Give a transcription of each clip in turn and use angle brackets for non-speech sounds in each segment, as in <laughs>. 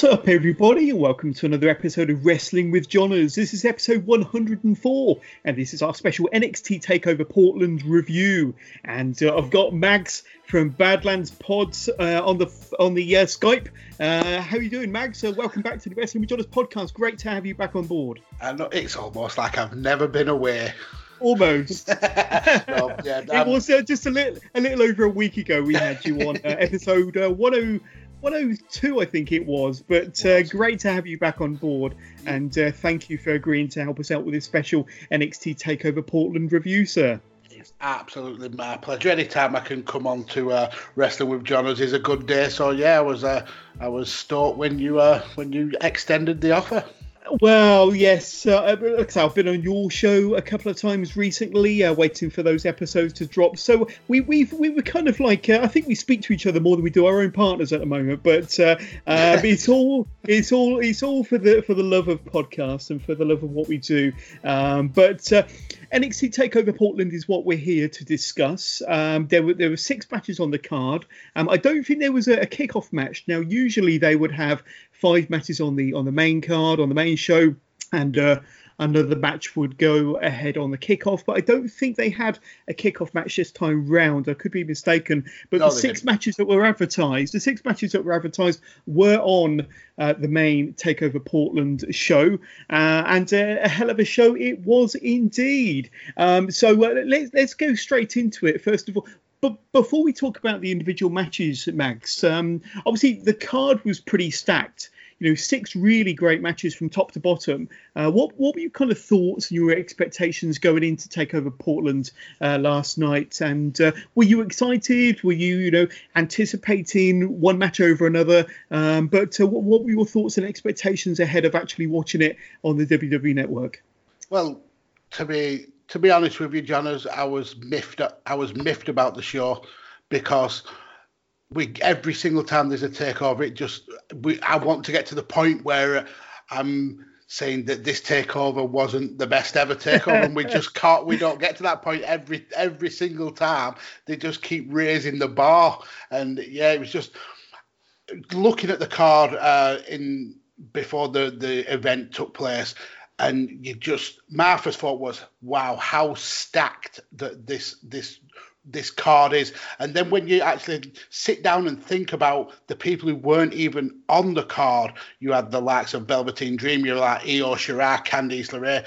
What's up, everybody, and welcome to another episode of Wrestling with Johners. This is episode 104, and this is our special NXT Takeover Portland review. And uh, I've got Mags from Badlands Pods uh, on the on the uh, Skype. Uh, how are you doing, Mags? Uh, welcome back to the Wrestling with Johners podcast. Great to have you back on board. And it's almost like I've never been away. Almost. <laughs> Well, yeah, it um, was uh, just a little a little over a week ago. We had you on uh, <laughs> episode uh, 10 102, I think it was. But uh, great to have you back on board, and uh, thank you for agreeing to help us out with this special NXT Takeover Portland review, sir. It's absolutely my pleasure. Anytime I can come on to uh, wrestling with Johners is a good day. So yeah, I was uh, I was stoked when you uh, when you extended the offer. Well, yes. Uh, like I say, I've been on your show a couple of times recently, uh, waiting for those episodes to drop. So we we've, we were kind of like uh, I think we speak to each other more than we do our own partners at the moment. But uh, uh, <laughs> it's all it's all it's all for the for the love of podcasts and for the love of what we do. Um, but uh, NXT Takeover Portland is what we're here to discuss. Um, there were there were six matches on the card. Um, I don't think there was a, a kickoff match. Now usually they would have five matches on the on the main card on the main show, and uh, another match would go ahead on the kickoff. But I don't think they had a kickoff match this time round. I could be mistaken. But No, the six didn't. matches that were advertised, the six matches that were advertised were on uh, the main Takeover Portland show, uh, and uh, a hell of a show it was indeed. Um, so uh, let's let's go straight into it. First of all. But before we talk about the individual matches, Mags, um, obviously the card was pretty stacked. You know, six really great matches from top to bottom. Uh, what what were your kind of thoughts your expectations going into Takeover Portland uh, last night? And uh, were you excited? Were you you know anticipating one match over another? Um, but uh, what, what were your thoughts and expectations ahead of actually watching it on the WWE Network? Well, to be to be honest with you, Johners, I was miffed. I was miffed about the show because we every single time there's a takeover, it just we I want to get to the point where I'm saying that this takeover wasn't the best ever takeover, and we <laughs> just can't. We don't get to that point every every single time. They just keep raising the bar, and yeah, it was just looking at the card uh, in before the the event took place. And you just first thought was, wow, how stacked that this this this card is. And then when you actually sit down and think about the people who weren't even on the card, you had the likes of Velveteen Dream, you're like Io Shirai, Candice LeRae.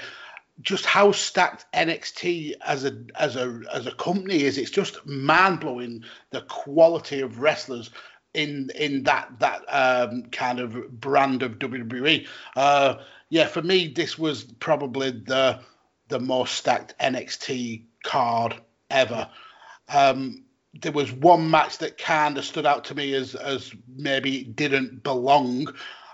Just how stacked NXT as a as a as a company is. It's just mind blowing the quality of wrestlers in in that that um, kind of brand of WWE. Uh, yeah, for me, this was probably the the most stacked NXT card ever. Um, there was one match that kind of stood out to me as as maybe didn't belong,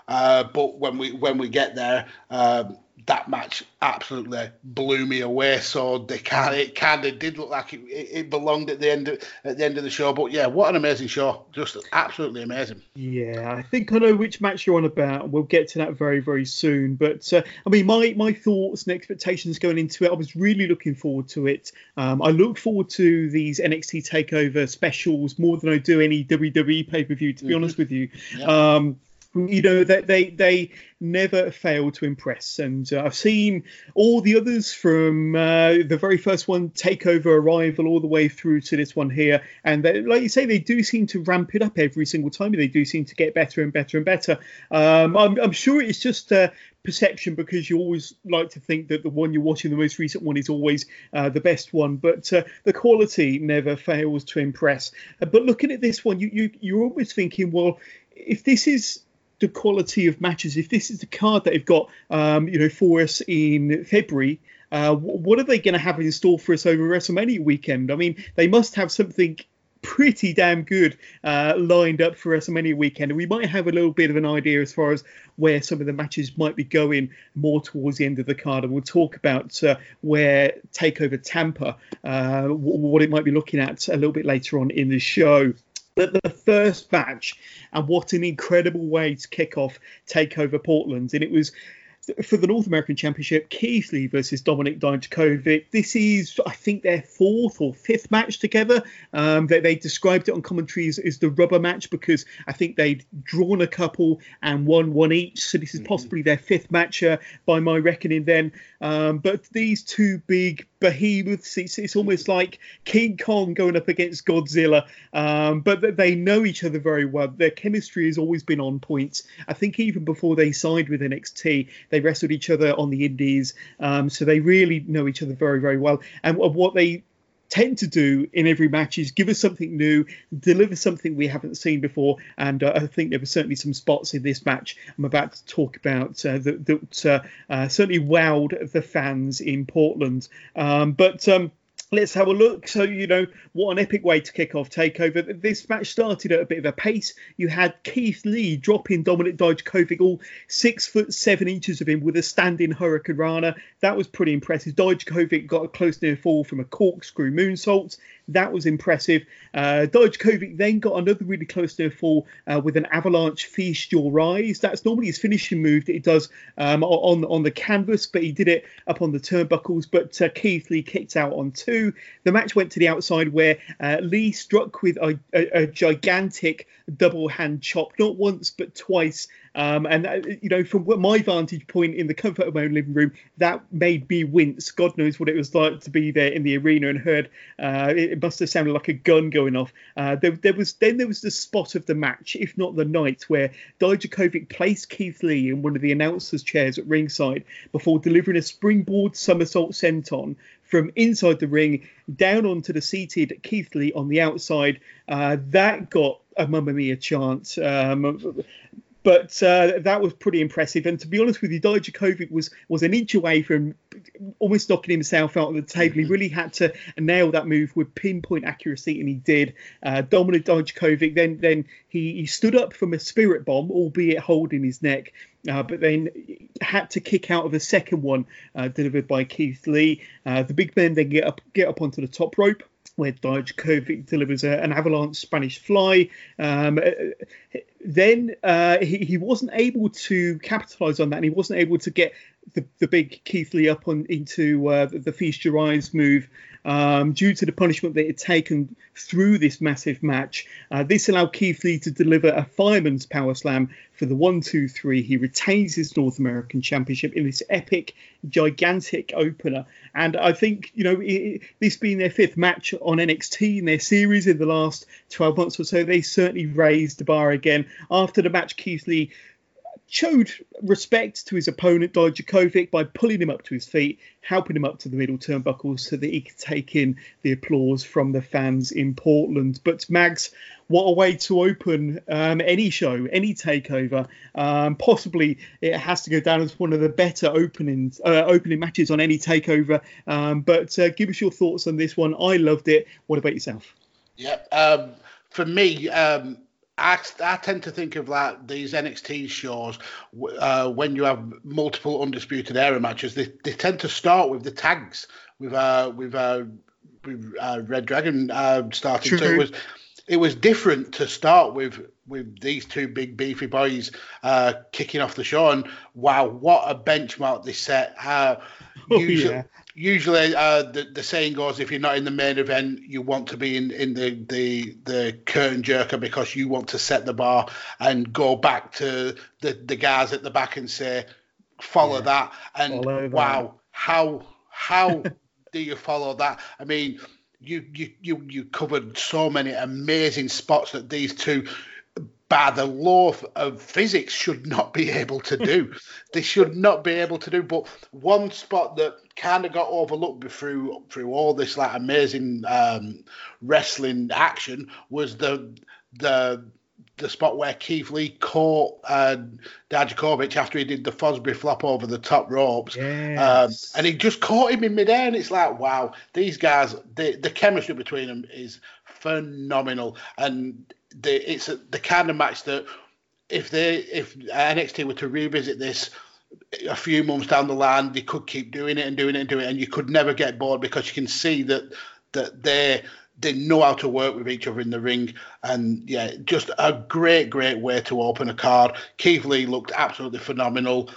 uh, but when we when we get there, um, that match absolutely blew me away. So they kind it kind of did look like it, it, belonged at the end of, at the end of the show. But yeah, what an amazing show! Just absolutely amazing. Yeah, I think I know which match you're on about, we'll get to that very, very soon. But uh, I mean, my my thoughts and expectations going into it, I was really looking forward to it. Um, I look forward to these NXT Takeover specials more than I do any WWE pay per view. To be honest with you, Yeah. um, you know that they they never fail to impress. And uh, i've seen all the others from uh, the very first one takeover arrival all the way through to this one here. And they, like you say they do seem to ramp it up every single time. They do seem to get better and better and better. Um, I'm, I'm sure it's just uh, perception because you always like to think that the one you're watching the most recent one is always uh, the best one. But uh, the quality never fails to impress. Uh, but looking at this one you, you you're always thinking well if this is the quality of matches, if this is the card that they've got, um, you know, for us in February, uh, what are they going to have in store for us over WrestleMania weekend? I mean, they must have something pretty damn good uh, lined up for WrestleMania weekend. We might have a little bit of an idea as far as where some of the matches might be going more towards the end of the card. And we'll talk about uh, where Takeover Tampa, uh, what it might be looking at a little bit later on in the show. But the first match, and what an incredible way to kick off Takeover Portland. And it was for the North American Championship, Keith Lee versus Dominik Dijakovic. This is, I think, their fourth or fifth match together. Um, they, they, described it on commentary as, as, the rubber match because I think they'd drawn a couple and won one each. So this is mm-hmm. possibly their fifth match uh, by my reckoning then. Um, but these two big behemoths, it's, it's, almost like King Kong going up against Godzilla. Um, but they know each other very well. Their chemistry has always been on point. I think even before they signed with NXT, they wrestled each other on the Indies. Um, so they really know each other very, very well. And what they tend to do in every match is give us something new, deliver something we haven't seen before. And uh, I think there were certainly some spots in this match I'm about to talk about uh, that, that uh, uh certainly wowed the fans in Portland. Um, but um, let's have a look. So, you know, what an epic way to kick off TakeOver. This match started at a bit of a pace. You had Keith Lee dropping Dominik Dijakovic all six foot seven inches of him with a standing Hurricanrana. That was pretty impressive. Dijakovic got a close near fall from a corkscrew moonsault. That was impressive. Uh, Dijakovic then got another really close near fall uh, with an avalanche feast your eyes. That's normally his finishing move that he does um, on on the canvas, but he did it up on the turnbuckles. But uh, Keith Lee kicked out on two. The match went to the outside where uh, Lee struck with a, a, a gigantic double hand chop, not once but twice um, and uh, you know, from my vantage point in the comfort of my own living room, that made me wince. God knows what it was like to be there in the arena and heard uh, it must have sounded like a gun going off. Uh, there, there, was then there was the spot of the match, if not the night, where Dijakovic placed Keith Lee in one of the announcers' chairs at ringside before delivering a springboard somersault senton from inside the ring down onto the seated Keith Lee on the outside. Uh, that got a Mamma Mia chant. Um, but uh, that was pretty impressive. And to be honest with you, Dijakovic was was an inch away from almost knocking himself out of the table. He mm-hmm. really had to nail that move with pinpoint accuracy, and he did. Uh, Dominik Dijakovic then then he, he stood up from a spirit bomb, albeit holding his neck. Uh, but then had to kick out of a second one uh, delivered by Keith Lee. Uh, the big men then get up get up onto the top rope where Dijakovic delivers a, an avalanche Spanish fly. Um, then uh, he, he wasn't able to capitalize on that, and he wasn't able to get the, the big Keith Lee up on into uh, the, the feast your eyes move um, due to the punishment that he had taken through this massive match. Uh, this allowed Keith Lee to deliver a fireman's power slam for the one, two, three. He retains his North American Championship in this epic, gigantic opener. And I think, you know, it, this being their fifth match on NXT in their series in the last 12 months or so, they certainly raised the bar again. After the match, Keith Lee showed respect to his opponent Dijakovic by pulling him up to his feet, helping him up to the middle turnbuckles so that he could take in the applause from the fans in Portland. But Mags, what a way to open um, any show, any takeover. Um, possibly it has to go down as one of the better openings, uh, opening matches on any takeover. Um, but uh, give us your thoughts on this one. I loved it. What about yourself? Yeah, um, for me um, I, I tend to think of like these NXT shows uh, when you have multiple undisputed era matches. They, they tend to start with the tags with uh, with, uh, with uh, Red Dragon uh, starting. It was it was different to start with with these two big beefy boys uh, kicking off the show. And wow, what a benchmark they set! Uh, oh, usually, yeah usually uh, the, the saying goes if you're not in the main event you want to be in, in the, the the curtain jerker because you want to set the bar and go back to the, the guys at the back and say follow yeah. that and follow wow that. how how <laughs> do you follow that i mean you, you you you covered so many amazing spots that these two by the law of physics should not be able to do. <laughs> they should not be able to do. But one spot that kind of got overlooked through through all this like amazing um, wrestling action was the the the spot where Keith Lee caught uh, Dijakovic after he did the Fosbury flop over the top ropes. Yes. Um, and he just caught him in midair. And it's like, wow, these guys, the, the chemistry between them is phenomenal. And the, it's a, the kind of match that if they if NXT were to revisit this a few months down the line, they could keep doing it and doing it and doing it, and you could never get bored because you can see that that they they know how to work with each other in the ring, and yeah, just a great great way to open a card. Keith Lee looked absolutely phenomenal.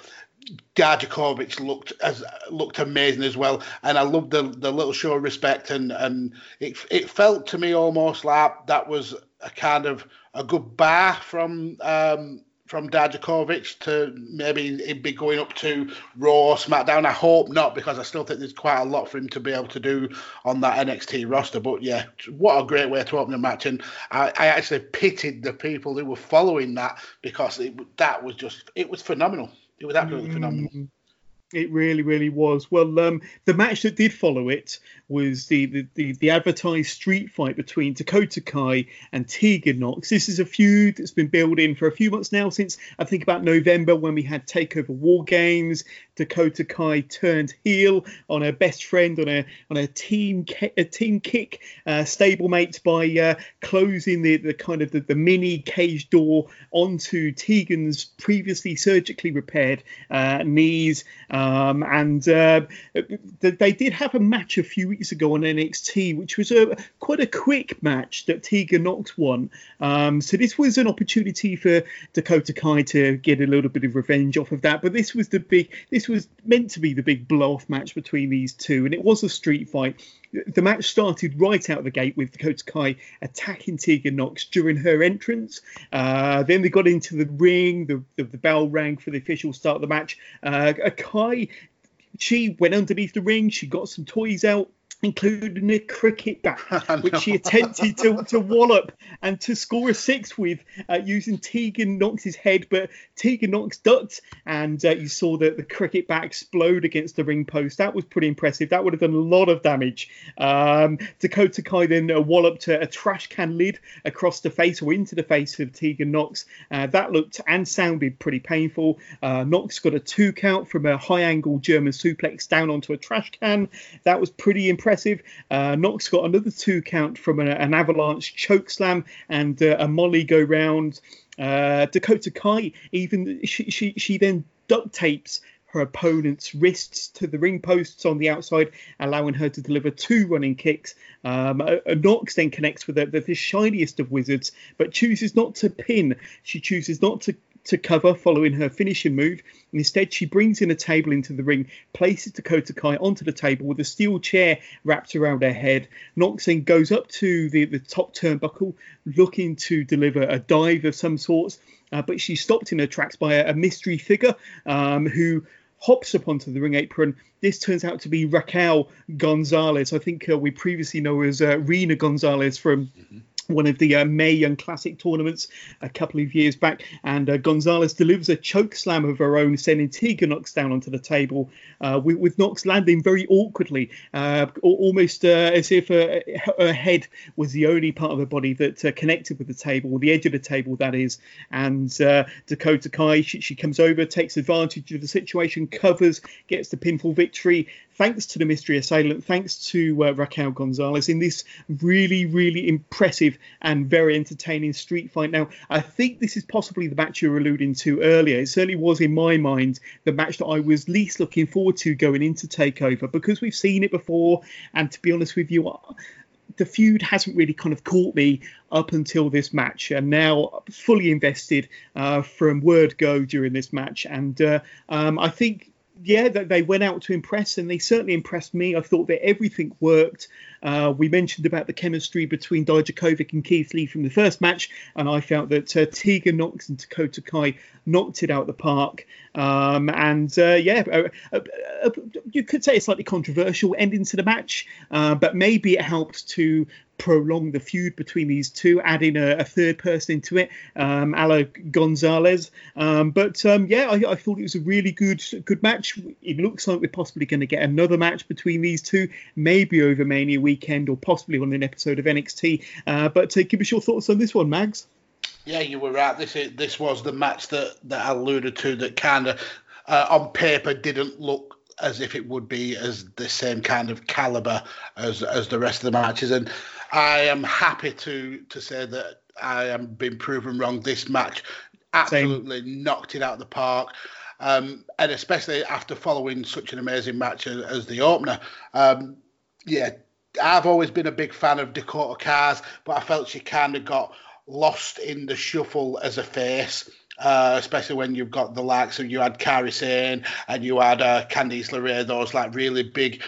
Dijakovic looked as looked amazing as well, and I loved the the little show of respect, and and it it felt to me almost like that was a kind of a good bar from um, from Dijakovic to maybe he'd be going up to Raw, SmackDown. I hope not, because I still think there's quite a lot for him to be able to do on that NXT roster. But yeah, what a great way to open a match. And I, I actually pitied the people who were following that because it, that was just, it was phenomenal. It was absolutely mm. phenomenal. It really, really was. Well, um, the match that did follow it was the, the, the, the, advertised street fight between Dakota Kai and Tegan Nox. This is a feud that's been building for a few months now, since I think about November when we had Takeover War Games. Dakota Kai turned heel on her best friend on a on a team a team kick, uh, stablemate by uh, closing the, the kind of the, the mini cage door onto Tegan's previously surgically repaired uh, knees. Um, and uh, they did have a match a few weeks ago on NXT, which was a quite a quick match that Tegan Nox won. Um, so this was an opportunity for Dakota Kai to get a little bit of revenge off of that. But this was the big, this was meant to be the big blow off match between these two, and it was a street fight the match started right out the gate with Dakota Kai attacking Tegan Nox during her entrance. Uh, then they got into the ring. The, the, the, bell rang for the official start of the match. Uh, Kai, she went underneath the ring. She got some toys out including a cricket bat, <laughs> which he attempted to, to wallop and to score a six with uh, using Tegan Nox's head, but Tegan Nox ducked, and uh, you saw that the cricket bat explode against the ring post. That was pretty impressive. That would have done a lot of damage. Um, Dakota Kai then uh, walloped a, a, trash can lid across the face or into the face of Tegan Nox. Uh, that looked and sounded pretty painful. Uh, Nox got a two count from a high angle German suplex down onto a trash can. That was pretty impressive impressive. Uh, Nox got another two count from a, an avalanche choke slam and uh, a molly go round. Uh, Dakota Kai even she, she she then duct tapes her opponent's wrists to the ring posts on the outside, allowing her to deliver two running kicks. Um, a, a Nox then connects with the, the, shiniest of wizards, but chooses not to pin. She chooses not to to cover following her finishing move. And instead, she brings in a table into the ring, places Dakota Kai onto the table with a steel chair wrapped around her head. Nox then goes up to the, the top turnbuckle, looking to deliver a dive of some sorts. Uh, but she's stopped in her tracks by a, a mystery figure um, who hops up onto the ring apron. This turns out to be Raquel Gonzalez. I think uh, we previously know as uh, Reina Gonzalez from. Mm-hmm one of the uh, Mae Young Classic tournaments a couple of years back, and uh, Gonzalez delivers a choke slam of her own, sending Tegan Nox down onto the table, uh, with, with, Nox landing very awkwardly, uh, almost uh, as if her, her, head was the only part of her body that uh, connected with the table, the edge of the table, that is. And Dakota Kai, she, she comes over, takes advantage of the situation, covers, gets the pinfall victory, thanks to the mystery assailant, thanks to uh, Raquel Gonzalez in this really, really impressive and very entertaining street fight. Now, I think this is possibly the match you were alluding to earlier. It certainly was, in my mind, the match that I was least looking forward to going into Takeover because we've seen it before. And to be honest with you, the feud hasn't really kind of caught me up until this match, and now fully invested uh, from word go during this match. And uh, um, I think yeah, they went out to impress, and they certainly impressed me. I thought that everything worked. Uh, we mentioned about the chemistry between Dijakovic and Keith Lee from the first match, and I felt that uh, Tegan Nox and Dakota Kai knocked it out of the park. Um, and uh, yeah, uh, uh, uh, you could say a slightly controversial ending to the match, but maybe it helped to prolong the feud between these two, adding a, a third person into it, um, a la Gonzalez. Um, but um, yeah, I, I, thought it was a really good good match. It looks like we're possibly going to get another match between these two, maybe over Mania weekend or possibly on an episode of NXT. Uh, but uh, give us your thoughts on this one, Mags. Yeah, you were right. This is, this was the match that, that I alluded to that kind of uh, on paper didn't look as if it would be as the same kind of caliber as as the rest of the matches. And I am happy to to say that I am being proven wrong. This match absolutely Same. knocked it out of the park. Um, and especially after following such an amazing match as, as the opener. Um, yeah, I've always been a big fan of Dakota Kai's, but I felt she kind of got lost in the shuffle as a face. Uh, especially when you've got the likes of you had Kairi Sane and you had uh, Candice LeRae, those like really big,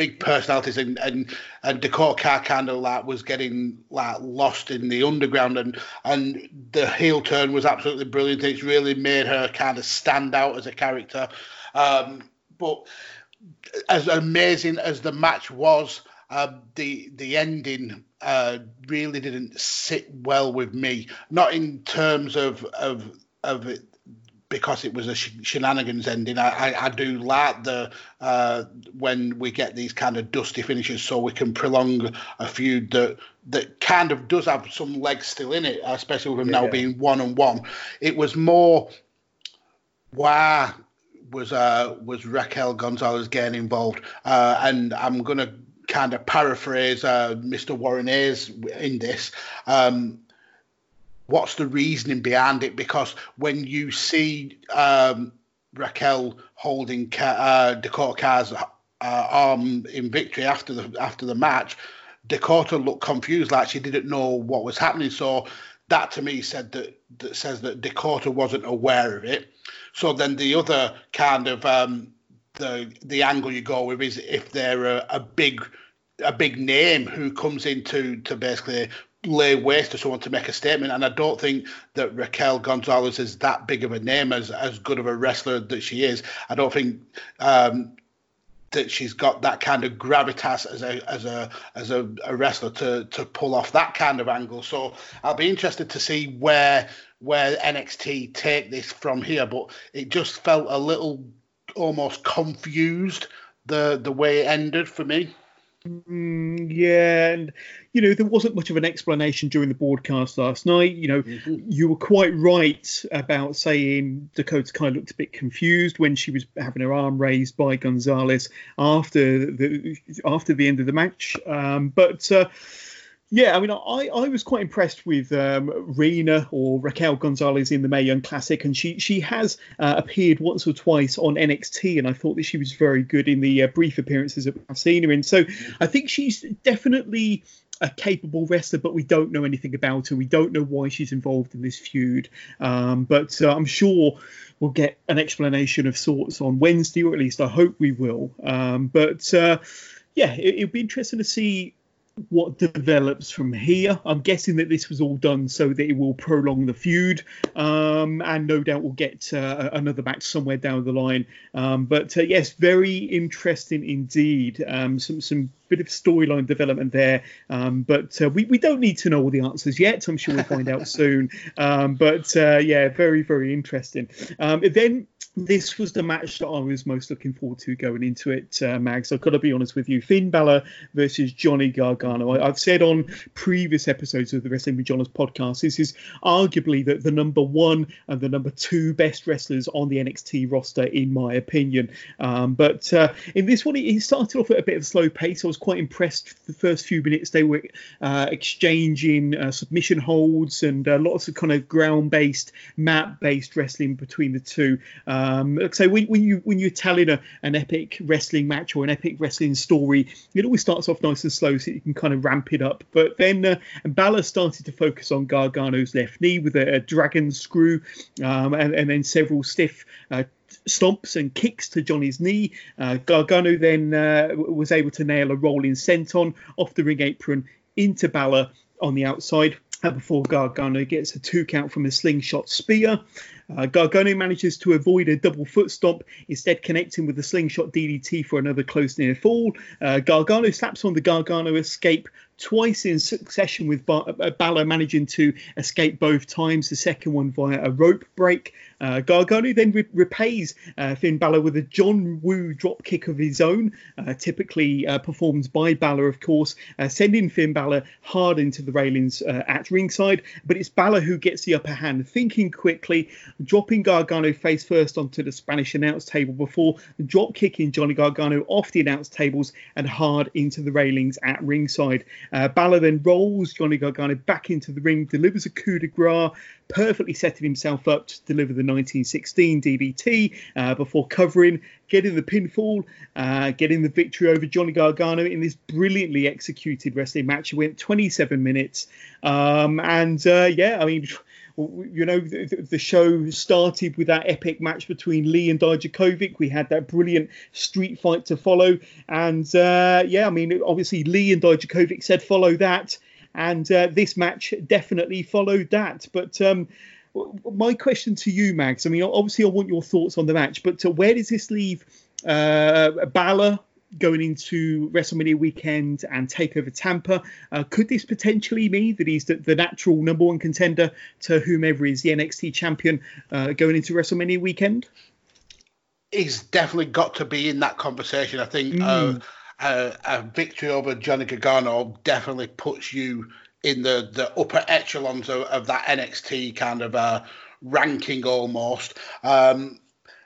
big personalities, and and and Dakota Kai kind of like was getting like lost in the underground, and and the heel turn was absolutely brilliant. It's really made her kind of stand out as a character. Um, but as amazing as the match was, uh, the the ending uh, really didn't sit well with me. Not in terms of of of it because it was a shenanigans ending. I, I, I do like the uh, when we get these kind of dusty finishes, so we can prolong a feud that that kind of does have some legs still in it, especially with them yeah. now being one on one. It was more why was uh, was Raquel Gonzalez getting involved, uh, and I'm gonna kind of paraphrase uh, Mr. Warren Hayes in this. Um, what's the reasoning behind it? Because when you see um, Raquel holding uh, Dakota Kai's uh, arm in victory after the after the match, Dakota looked confused, like she didn't know what was happening. So that to me said that that says that Dakota wasn't aware of it. So then the other kind of um, the the angle you go with is if they're a, a big a big name who comes in to, to basically lay waste to someone to make a statement. And I don't think that Raquel Gonzalez is that big of a name as as good of a wrestler that she is. I don't think um, that she's got that kind of gravitas as a as a as a, a, wrestler to to pull off that kind of angle. So I'll be interested to see where where NXT take this from here. But it just felt a little almost confused the the way it ended for me. Mm, yeah, and you know there wasn't much of an explanation during the broadcast last night. You know, mm-hmm. you were quite right about saying Dakota kind of looked a bit confused when she was having her arm raised by Gonzalez after the after the end of the match. Um, but uh, yeah, I mean, I, I was quite impressed with um, Reina or Raquel Gonzalez in the Mae Young Classic, and she she has uh, appeared once or twice on NXT, and I thought that she was very good in the uh, brief appearances that I've seen her in. So I think she's definitely a capable wrestler, but we don't know anything about her. We don't know why she's involved in this feud, um, but uh, I'm sure we'll get an explanation of sorts on Wednesday, or at least I hope we will. Um, but uh, yeah, it, it'll be interesting to see what develops from here. I'm guessing that this was all done so that it will prolong the feud, um, and no doubt we'll get uh, another match somewhere down the line. Um, but uh, yes, very interesting indeed. Um, some some bit of storyline development there, um, but uh, we we don't need to know all the answers yet. I'm sure we'll find out <laughs> soon. Um, but uh, yeah, very very interesting. Um, then this was the match that I was most looking forward to going into it, uh, Mags. I've got to be honest with you. Finn Balor versus Johnny Gargano. I, have said on previous episodes of the Wrestling with Johners podcast, this is arguably the, the number one and the number two best wrestlers on the NXT roster, in my opinion. Um, but uh, in this one, he started off at a bit of a slow pace. I was quite impressed the first few minutes. They were uh, exchanging uh, submission holds and uh, lots of kind of ground based, mat based wrestling between the two. Um, so when, when you when you're telling a, an epic wrestling match or an epic wrestling story, it always starts off nice and slow, so you can kind of ramp it up. But then uh, Balor started to focus on Gargano's left knee with a, a dragon screw, um, and, and, then several stiff. Uh, stomps and kicks to Johnny's knee. Uh, Gargano then uh, was able to nail a rolling senton off the ring apron into Balor on the outside before Gargano gets a two count from a slingshot spear. Uh, Gargano manages to avoid a double foot stomp, instead connecting with the slingshot DDT for another close near fall. Uh, Gargano slaps on the Gargano escape twice in succession with uh, Balor managing to escape both times. The second one via a rope break. Uh, Gargano then re- repays uh, Finn Balor with a John Woo dropkick of his own, uh, typically uh, performed by Balor, of course, uh, sending Finn Balor hard into the railings at ringside. But it's Balor who gets the upper hand, thinking quickly, dropping Gargano face first onto the Spanish announce table before drop kicking Johnny Gargano off the announce tables and hard into the railings at ringside. Uh, Balor then rolls Johnny Gargano back into the ring, delivers a coup de grace, perfectly setting himself up to deliver the 1916 DDT uh, before covering, getting the pinfall, uh, getting the victory over Johnny Gargano in this brilliantly executed wrestling match. It went 27 minutes. Um, and uh, yeah, I mean, you know, the, the, show started with that epic match between Lee and Dijakovic. We had that brilliant street fight to follow. And uh, yeah, I mean, obviously, Lee and Dijakovic said follow that and uh, this match definitely followed that. But um, my question to you, Mags, I mean, obviously, I want your thoughts on the match, but where does this leave uh, Balor going into WrestleMania weekend and take over Tampa. Uh, could this potentially mean that he's the, the, natural number one contender to whomever is the NXT champion uh, going into WrestleMania weekend? He's definitely got to be in that conversation. I think mm. uh, a, victory over Johnny Gargano definitely puts you in the, the upper echelons of, of that NXT kind of uh, ranking almost. Um,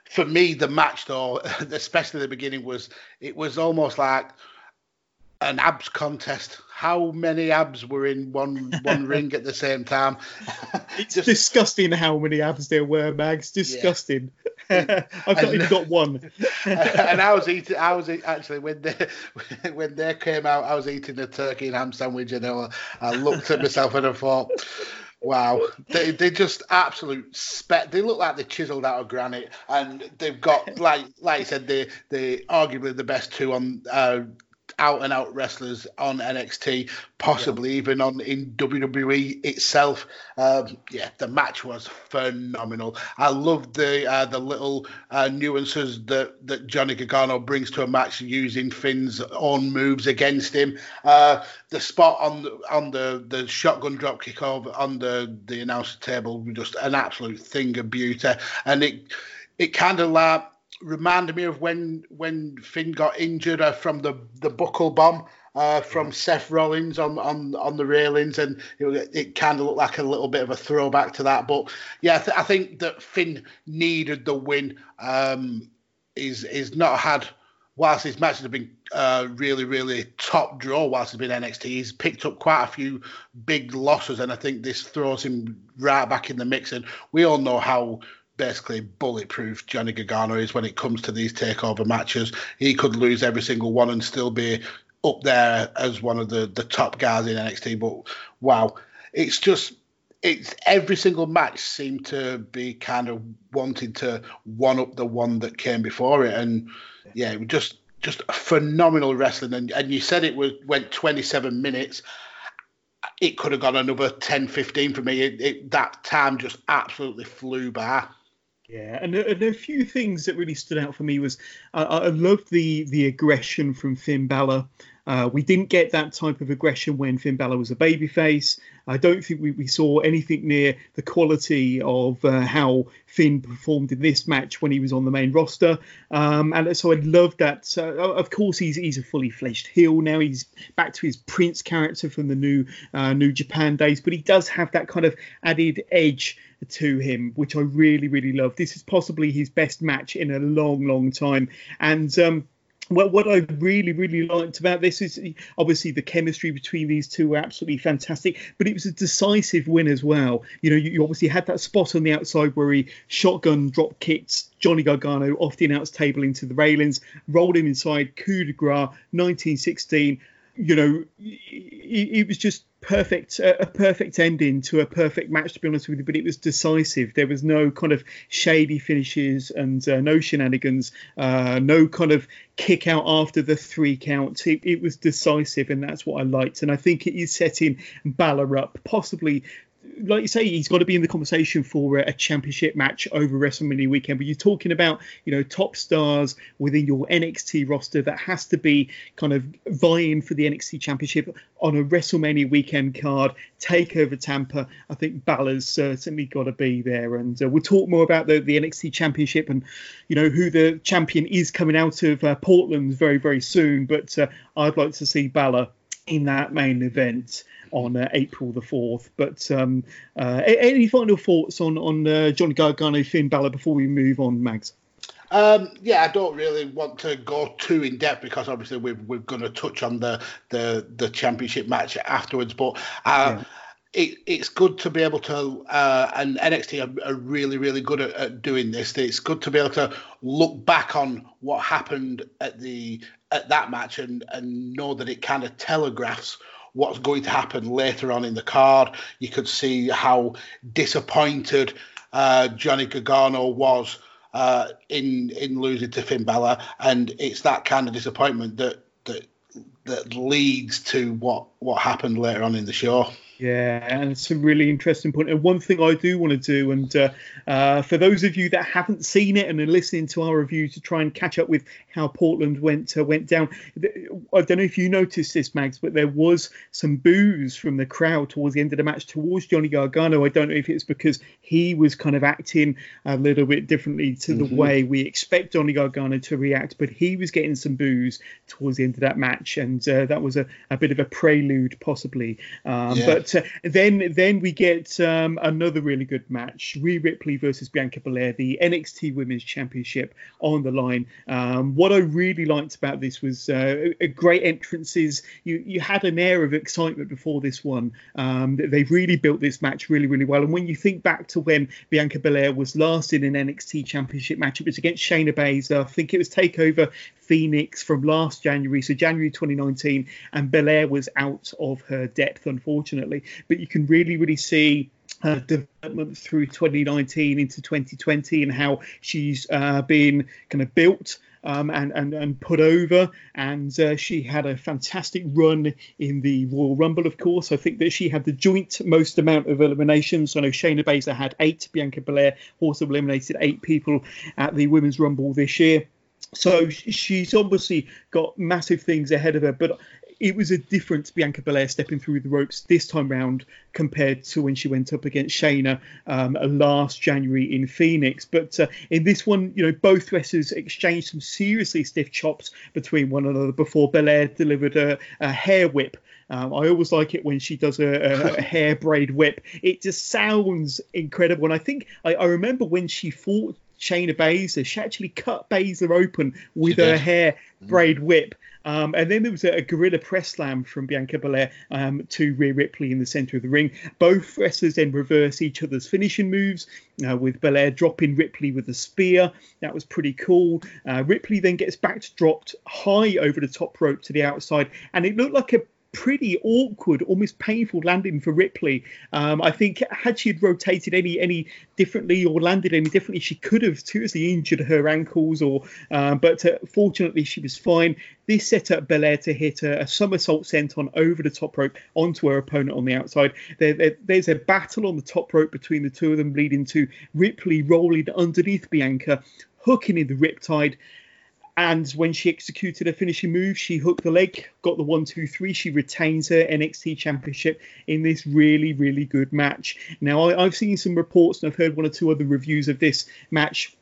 for me, the match though, <laughs> especially the beginning, was it was almost like an abs contest. How many abs were in one one <laughs> ring at the same time? it's Just, disgusting how many abs there were, Mags. Disgusting. <laughs> Yeah. I've not even got one. and I was eating. I was actually when they when they came out, I was eating a turkey and ham sandwich, and I, I looked at myself and I thought. Wow, they they just absolute spec. They look like they're chiseled out of granite, and they've got <laughs> like like I said, they they arguably the best two on uh, out and out wrestlers on NXT, possibly yeah. even on in WWE itself. Um, yeah, the match was phenomenal. I love the uh, the little uh, nuances that that Johnny Gargano brings to a match using Finn's own moves against him. Uh, the spot on the, on the the shotgun drop kick over on the the announcer table, was just an absolute thing of beauty, and it it kind of like reminded me of when when Finn got injured uh, from the the buckle bomb uh, from Seth Rollins on on on the railings, and it, it kind of looked like a little bit of a throwback to that. But yeah, I, th- I think that Finn needed the win. Um, he's he's not had whilst his matches have been uh, really, really top draw whilst he's been NXT, he's picked up quite a few big losses, and I think this throws him right back in the mix. And we all know how basically bulletproof Johnny Gargano is when it comes to these takeover matches. He could lose every single one and still be up there as one of the the top guys in NXT. But wow, it's just it's every single match seemed to be kind of wanting to one up the one that came before it, and yeah, it was just just phenomenal wrestling. And and you said it was went 27 minutes. It could have gone another 10, 15 for me. It, it, that time just absolutely flew by. Yeah, and, and a few things that really stood out for me was uh, I loved the the aggression from Finn Balor. Uh, we didn't get that type of aggression when Finn Balor was a babyface. I don't think we, we saw anything near the quality of uh, how Finn performed in this match when he was on the main roster. Um, and so I love that. Uh, of course, he's he's a fully fledged heel now. He's back to his Prince character from the new uh, New Japan days, but he does have that kind of added edge to him, which I really really love. This is possibly his best match in a long long time, and. Um, well, what I really, really liked about this is obviously the chemistry between these two were absolutely fantastic, but it was a decisive win as well. You know, you, you obviously had that spot on the outside where he shotgun drop kicked Johnny Gargano off the announce table into the railings, rolled him inside, coup de grace, 1916. You know, it, it was just perfect a perfect ending to a perfect match to be honest with you but it was decisive. There was no kind of shady finishes and uh, no shenanigans uh, no kind of kick out after the three count. It, it, was decisive and that's what i liked. And i think it is setting Balor up possibly like you say, he's got to be in the conversation for a, championship match over WrestleMania weekend. But you're talking about, you know, top stars within your NXT roster that has to be kind of vying for the NXT championship on a WrestleMania weekend card. Takeover Tampa. I think Balor's certainly got to be there. And uh, we'll talk more about the, the NXT championship and, you know, who the champion is coming out of uh, Portland very, very soon. But uh, I'd like to see Balor in that main event on uh, April the 4th. But um, uh, any final thoughts on, on uh, Johnny Gargano, Finn Balor before we move on, Mags? Um, yeah, I don't really want to go too in depth because obviously we're, we're going to touch on the, the the championship match afterwards. But uh, yeah. it, it's good to be able to, uh, and NXT are, are really, really good at, at, doing this. It's good to be able to look back on what happened at the at that match and and know that it kind of telegraphs what's going to happen later on in the card. You could see how disappointed uh, Johnny Gargano was uh, in in losing to Finn Balor, and it's that kind of disappointment that that that leads to what what happened later on in the show. Yeah, and it's a really interesting point. And one thing I do want to do, and uh, uh, for those of you that haven't seen it and are listening to our review to try and catch up with how Portland went uh, went down, I don't know if you noticed this, Mags, but there was some boos from the crowd towards the end of the match towards Johnny Gargano. I don't know if it's because he was kind of acting a little bit differently to mm-hmm. the way we expect Johnny Gargano to react, but he was getting some boos towards the end of that match, and uh, that was a, a bit of a prelude, possibly. Um, yeah. But but uh, then then we get um, another really good match: Rhea Ripley versus Bianca Belair, the NXT Women's Championship on the line. Um, what I really liked about this was uh, great entrances. You you had an air of excitement before this one. Um, they really built this match really really well. And when you think back to when Bianca Belair was last in an NXT Championship match, it was against Shayna Baszler. I think it was Takeover Phoenix from last January, so January 2019, and Belair was out of her depth, unfortunately. But you can really, really see her development through 2019 into 2020 and how she's uh, been kind of built um, and, and, and put over. And uh, she had a fantastic run in the Royal Rumble, of course. I think that she had the joint most amount of eliminations. I know Shayna Baszler had eight. Bianca Belair also eliminated eight people at the Women's Rumble this year so she's obviously got massive things ahead of her, but it was a different Bianca Belair stepping through the ropes this time round compared to when she went up against Shayna um, last January in Phoenix. But uh, in this one, you know, both wrestlers exchanged some seriously stiff chops between one another before Belair delivered a, a hair whip um, I always like it when she does a, a, hair braid whip. It just sounds incredible. And I think I, I remember when she fought Shayna Baszler, she actually cut Baszler open with her hair mm. braid whip. Um, and then there was a, a, gorilla press slam from Bianca Belair um, to Rhea Ripley in the center of the ring. Both wrestlers then reverse each other's finishing moves, uh, with Belair dropping Ripley with a spear. That was pretty cool. Uh, Ripley then gets back dropped high over the top rope to the outside, and it looked like a pretty awkward, almost painful landing for Ripley. Um, I think had she had rotated any any differently or landed any differently, she could have seriously injured her ankles. Or um, but uh, fortunately, she was fine. This set up Belair to hit a, a somersault senton over the top rope onto her opponent on the outside. There, there, there's a battle on the top rope between the two of them, leading to Ripley rolling underneath Bianca, hooking in the riptide and when she executed her finishing move, she hooked the leg, got the one, two, three. She retains her NXT championship in this really, really good match. Now, I, have seen some reports and I've heard one or two other reviews of this match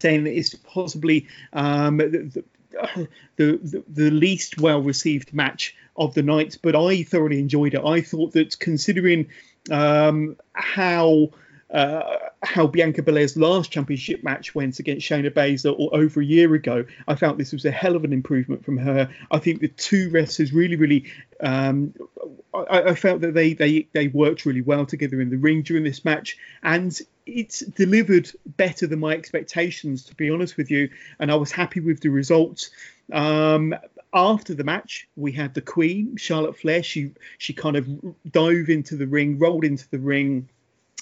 saying that it's possibly um, the, the, <sighs> the, the least well received match of the night, but I thoroughly enjoyed it. I thought that considering um, how uh, how Bianca Belair's last championship match went against Shayna Baszler or over a year ago. I felt this was a hell of an improvement from her. I think the two wrestlers really, really. Um, I, I, felt that they, they they worked really well together in the ring during this match, and it's delivered better than my expectations, to be honest with you. And I was happy with the results. Um, after the match, we had the Queen, Charlotte Flair. She she kind of dove into the ring, rolled into the ring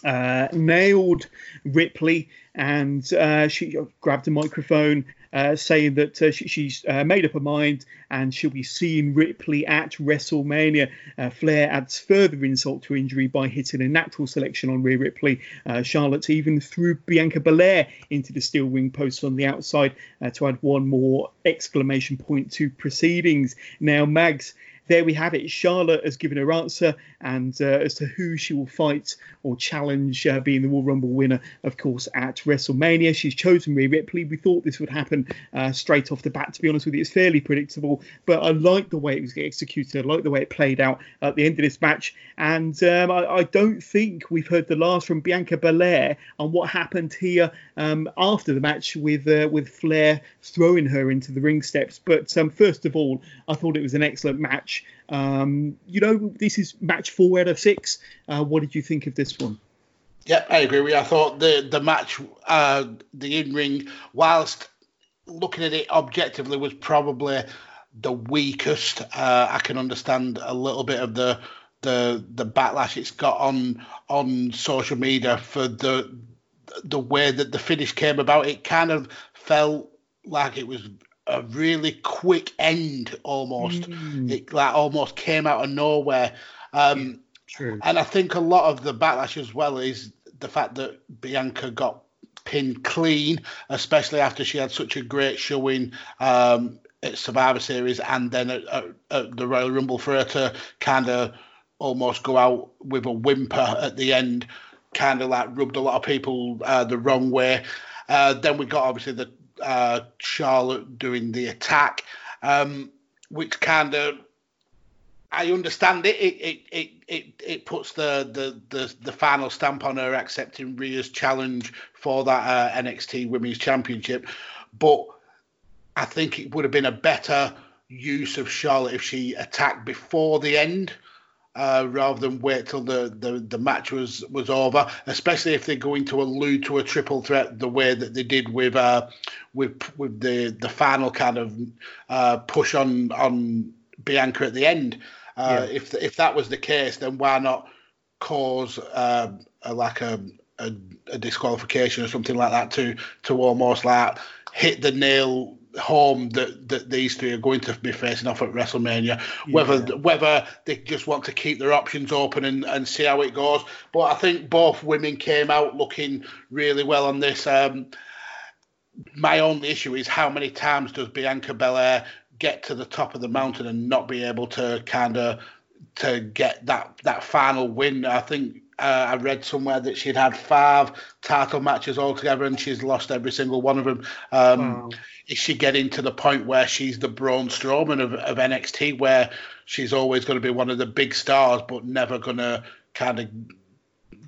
uh, nailed Ripley and uh, she grabbed a microphone uh, saying that uh, she, she's uh, made up her mind and she'll be seeing Ripley at WrestleMania. Uh, Flair adds further insult to injury by hitting a natural selection on Rhea Ripley. Charlotte even threw Bianca Belair into the steel ring post on the outside to add one more exclamation point to proceedings. Now, Mags there we have it. Charlotte has given her answer, and uh, as to who she will fight or challenge, uh, being the Royal Rumble winner, of course, at WrestleMania. She's chosen Rhea Ripley. We thought this would happen uh, straight off the bat. To be honest with you, it's fairly predictable, but I like the way it was executed. I like the way it played out at the end of this match, and um, I, I, don't think we've heard the last from Bianca Belair on what happened here um, after the match with uh, with Flair throwing her into the ring steps. But um, first of all, I thought it was an excellent match. Um, you know, this is match four out of six. Uh, what did you think of this one? Yeah, I agree with you. I thought the the match, uh, the in ring, whilst looking at it objectively, was probably the weakest. Uh, I can understand a little bit of the the the backlash it's got on on social media for the the way that the finish came about. It kind of felt like it was a really quick end almost. Mm. It like almost came out of nowhere. Um, True. And I think a lot of the backlash as well is the fact that Bianca got pinned clean, especially after she had such a great showing um, at Survivor Series and then at, at, at the Royal Rumble for her to kind of almost go out with a whimper at the end, kind of like rubbed a lot of people uh, the wrong way. Uh, then we got obviously the uh, Charlotte doing the attack, um, which kind of I understand it. It it it it, it puts the, the, the the final stamp on her accepting Rhea's challenge for that uh, NXT Women's Championship, but I think it would have been a better use of Charlotte if she attacked before the end uh, rather than wait till the, the, the match was, was over, especially if they're going to allude to a triple threat the way that they did with uh, with with the, the final kind of uh, push on on Bianca at the end. Uh, yeah. If if that was the case, then why not cause uh, a, like a, a, a disqualification or something like that to to almost like hit the nail home that, that these three are going to be facing off at WrestleMania. Yeah. Whether whether they just want to keep their options open and, and see how it goes. But I think both women came out looking really well on this. Um, my only issue is how many times does Bianca Belair get to the top of the mountain and not be able to kind of to get that that final win? I think uh, I read somewhere that she'd had five title matches altogether and she's lost every single one of them. Um, wow. Is she getting to the point where she's the Braun Strowman of, of NXT, where she's always going to be one of the big stars, but never going to kind of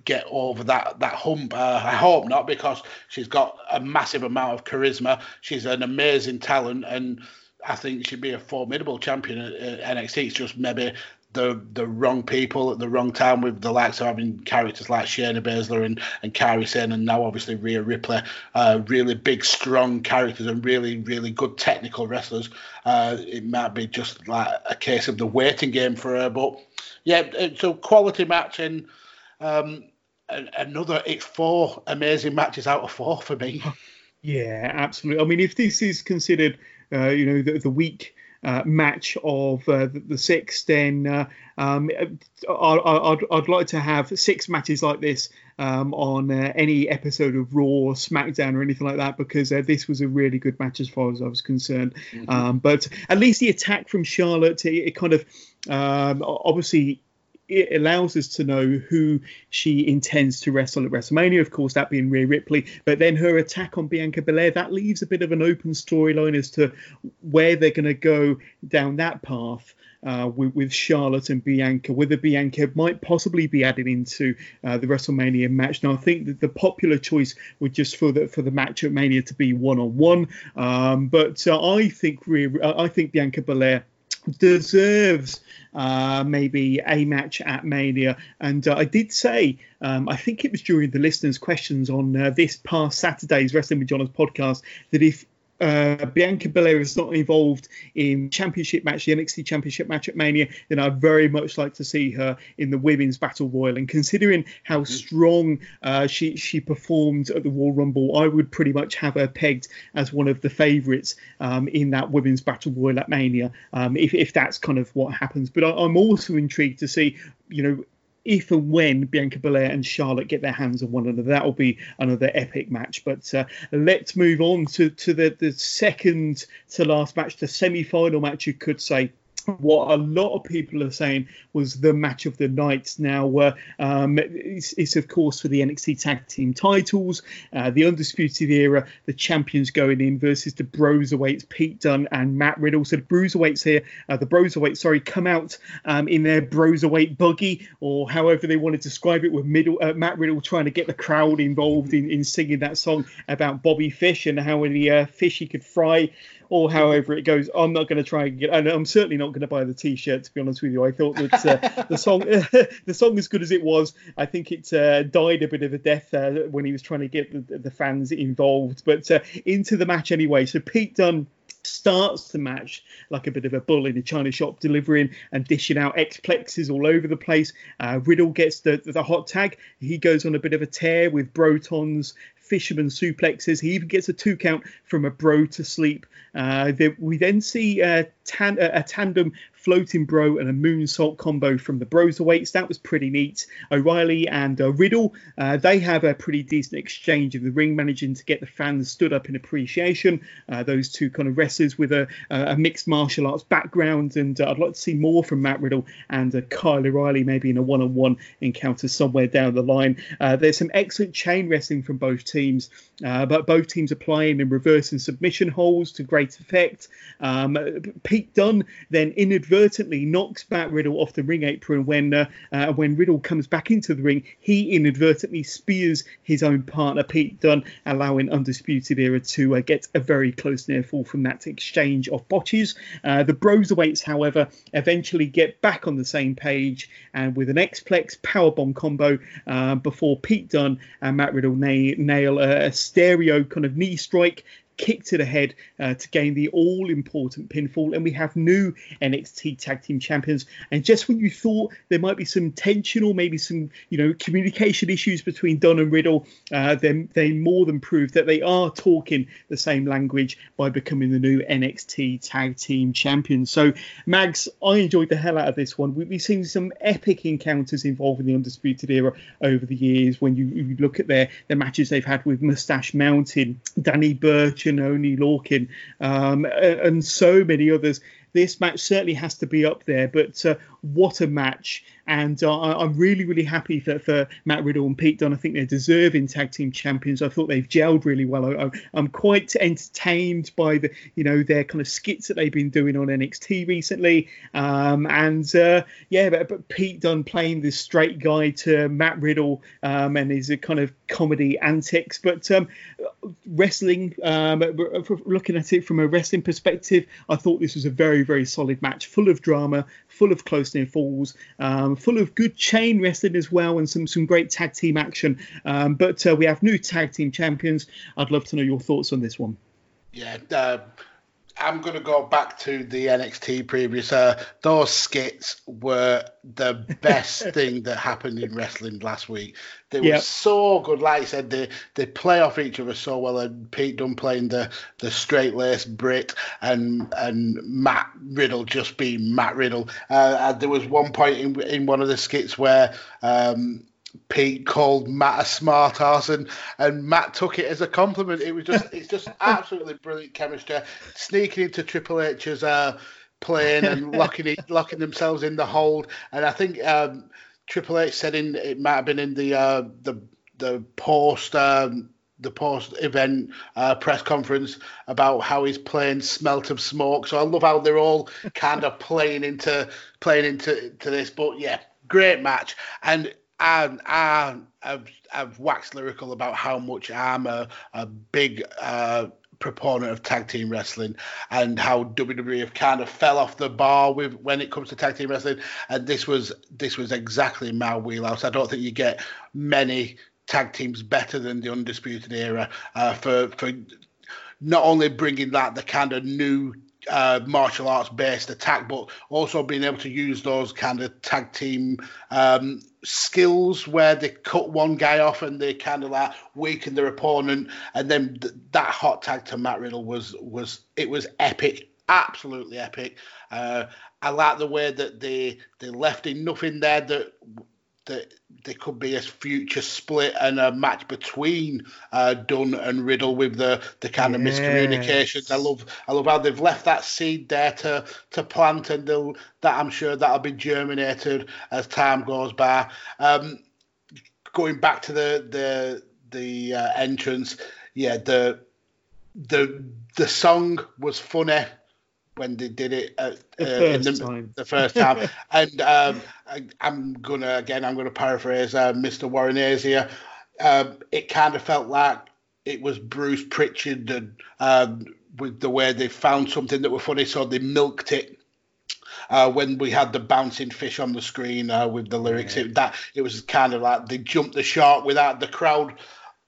get over that that hump. Uh, I hope not, because she's got a massive amount of charisma. She's an amazing talent, and I think she'd be a formidable champion at NXT. It's just maybe the the wrong people at the wrong time with the likes of having characters like Shayna Baszler and, and Kairi Sane and now obviously Rhea Ripley, uh, really big, strong characters and really, really good technical wrestlers. Uh, it might be just like a case of the waiting game for her. But yeah, it's a quality match and um, another, it's four amazing matches out of four for me. <laughs> Yeah, absolutely. I mean, if this is considered, uh, you know, the, the week uh, match of uh, the, the, six, then uh, um, I, would I'd like to have six matches like this um, on uh, any episode of Raw or SmackDown or anything like that because uh, this was a really good match as far as I was concerned. Mm-hmm. Um, but at least the attack from Charlotte, it, it kind of um, obviously it allows us to know who she intends to wrestle at WrestleMania, of course, that being Rhea Ripley. But then her attack on Bianca Belair, that leaves a bit of an open storyline as to where they're going to go down that path. Uh, with, with, Charlotte and Bianca, whether Bianca might possibly be added into uh, the WrestleMania match. Now, I think that the popular choice would just for the for the match at Mania to be one on one, but uh, I think I think Bianca Belair deserves uh, maybe a match at Mania. And uh, I did say, um, I think it was during the listeners' questions on uh, this past Saturday's Wrestling with Johners podcast, that if uh, Bianca Belair is not involved in championship match, the NXT Championship match at Mania, then I'd very much like to see her in the women's battle royal. And considering how mm-hmm. strong uh, she she performed at the Royal Rumble, I would pretty much have her pegged as one of the favourites um, in that women's battle royal at Mania, um, if if that's kind of what happens. But I, I'm also intrigued to see, you know if and when Bianca Belair and Charlotte get their hands on one another, that will be another epic match. But uh, let's move on to, to the, the second to last match, the semi final match, you could say what a lot of people are saying was the match of the night. Now, uh, um, it's, it's, of course for the NXT Tag Team titles, uh, the Undisputed Era, the champions going in versus the Broserweights, Pete Dunne and Matt Riddle. So the Bruiserweights here, uh, the Broserweights, sorry, come out um, in their Broserweight buggy, or however they want to describe it, with middle, uh, Matt Riddle trying to get the crowd involved in, in singing that song about Bobby Fish and how many uh, fish he could fry or however it goes. I'm not going to try and get, and I'm certainly not going to buy the T-shirt. To be honest with you, I thought that uh, <laughs> the song, <laughs> the song, as good as it was, I think it uh, died a bit of a death uh, when he was trying to get the, the fans involved. But uh, into the match anyway. So Pete Dunne starts the match like a bit of a bull in a china shop, delivering and dishing out X-plexes all over the place. Uh, Riddle gets the, the hot tag. He goes on a bit of a tear with Brotons, fisherman suplexes. He even gets a two count from a bro to sleep. Uh, we then see uh, tan- a tandem floating bro and a moonsault combo from the Broserweights. That was pretty neat. O'Reilly and uh, Riddle, uh, they have a pretty decent exchange in the ring, managing to get the fans stood up in appreciation. Uh, those two kind of wrestlers with a, a mixed martial arts background, and uh, I'd like to see more from Matt Riddle and uh, Kyle O'Reilly, maybe in a one-on-one encounter somewhere down the line. Uh, there's some excellent chain wrestling from both teams, but both teams are playing and reversing submission holds to great effect. Um, Pete Dunne then inadvertently knocks Matt Riddle off the ring apron when uh, uh, when Riddle comes back into the ring. He inadvertently spears his own partner Pete Dunne, allowing Undisputed Era to uh, get a very close near fall from that exchange of botches. Uh, the Broserweights, however, eventually get back on the same page and with an X-Plex powerbomb combo uh, before Pete Dunne and Matt Riddle nail, nail a, a stereo kind of knee strike kick to the head uh, to gain the all important pinfall. And we have new NXT Tag Team Champions. And just when you thought there might be some tension or maybe some, you know, communication issues between Dunne and Riddle, uh, they, they more than prove that they are talking the same language by becoming the new NXT Tag Team Champions. So, Mags, I enjoyed the hell out of this one. We've seen some epic encounters involving the Undisputed Era over the years when you, you look at their, their matches they've had with Mustache Mountain, Danny Burch, Oney Lorcan, um, and so many others. This match certainly has to be up there, but uh, what a match! And uh, I'm really, really happy for, for Matt Riddle and Pete Dunne. I think they're deserving tag team champions. I thought they've gelled really well. I, am quite entertained by the, you know, their kind of skits that they've been doing on NXT recently. Um, and uh, yeah, but, but, Pete Dunne playing this straight guy to Matt Riddle um, and his kind of comedy antics. But um, wrestling, um, looking at it from a wrestling perspective, I thought this was a very, very solid match, full of drama, full of close near falls, um, full of good chain wrestling as well, and some some great tag team action. Um, but uh, we have new tag team champions. I'd love to know your thoughts on this one. Yeah, uh, I'm going to go back to the NXT previous. Uh, those skits were the <laughs> best thing that happened in wrestling last week. They yep. were so good. Like I said, they they play off each other so well. And Pete Dunne playing the the straight laced Brit, and and Matt Riddle just being Matt Riddle. Uh, there was one point in in one of the skits where. Um, Pete called Matt a smart ass and, and Matt took it as a compliment. It was just it's just <laughs> absolutely brilliant chemistry. Sneaking into Triple H's uh, plane and locking it, <laughs> locking themselves in the hold. And I think um, Triple H said in it might have been in the uh, the the post um, the post event uh, press conference about how his plane smelt of smoke. So I love how they're all kind of <laughs> playing into playing into to this. But yeah, great match and I, I've, I've waxed lyrical about how much I'm a, a big uh, proponent of tag team wrestling and how WWE have kind of fell off the bar with when it comes to tag team wrestling. And this was this was exactly my wheelhouse. I don't think you get many tag teams better than the Undisputed Era uh, for for not only bringing that the kind of new uh, martial arts based attack, but also being able to use those kind of tag team um, skills where they cut one guy off and they kind of like weaken their opponent, and then th- that hot tag to Matt Riddle was was it was epic, absolutely epic. Uh, I like the way that they they left enough in there that that there could be a future split and a match between uh, Dunne and Riddle with the, the kind of miscommunications. I love I love how they've left that seed there to to plant and they'll, that I'm sure that'll be germinated as time goes by. Um, going back to the the the uh, entrance, yeah, the the the song was funny when they did it at, the, uh, first the, the, first time. <laughs> and um, I, am gonna again, I'm gonna paraphrase uh, Mr. Warren here. Um, it kind of felt like it was Bruce Pritchard and um, with the way they found something that was funny, so they milked it. Uh, when we had the bouncing fish on the screen uh, with the lyrics, yeah. it, that it was kind of like they jumped the shark without the crowd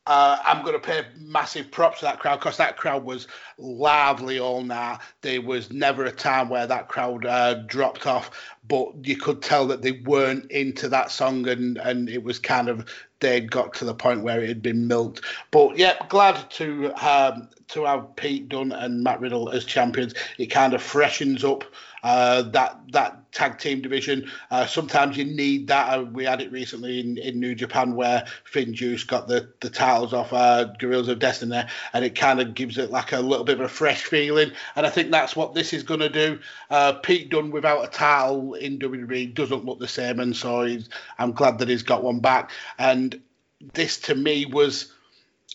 uh, I'm going to pay massive props to that crowd because that crowd was lively all night. There was never a time where that crowd uh, dropped off, but you could tell that they weren't into that song, and and it was kind of they'd got to the point where it had been milked. But yeah, glad to um, to have Pete Dunne and Matt Riddle as champions. It kind of freshens up uh, that that tag team division. Uh, sometimes you need that. Uh, we had it recently in, in New Japan where FinJuice got the, the titles off uh, Guerrillas of Destiny, and it kind of gives it like a little bit of a fresh feeling. And I think that's what this is going to do. Uh, Pete Dunne without a title in WWE doesn't look the same, and so I'm glad that he's got one back. And this to me was,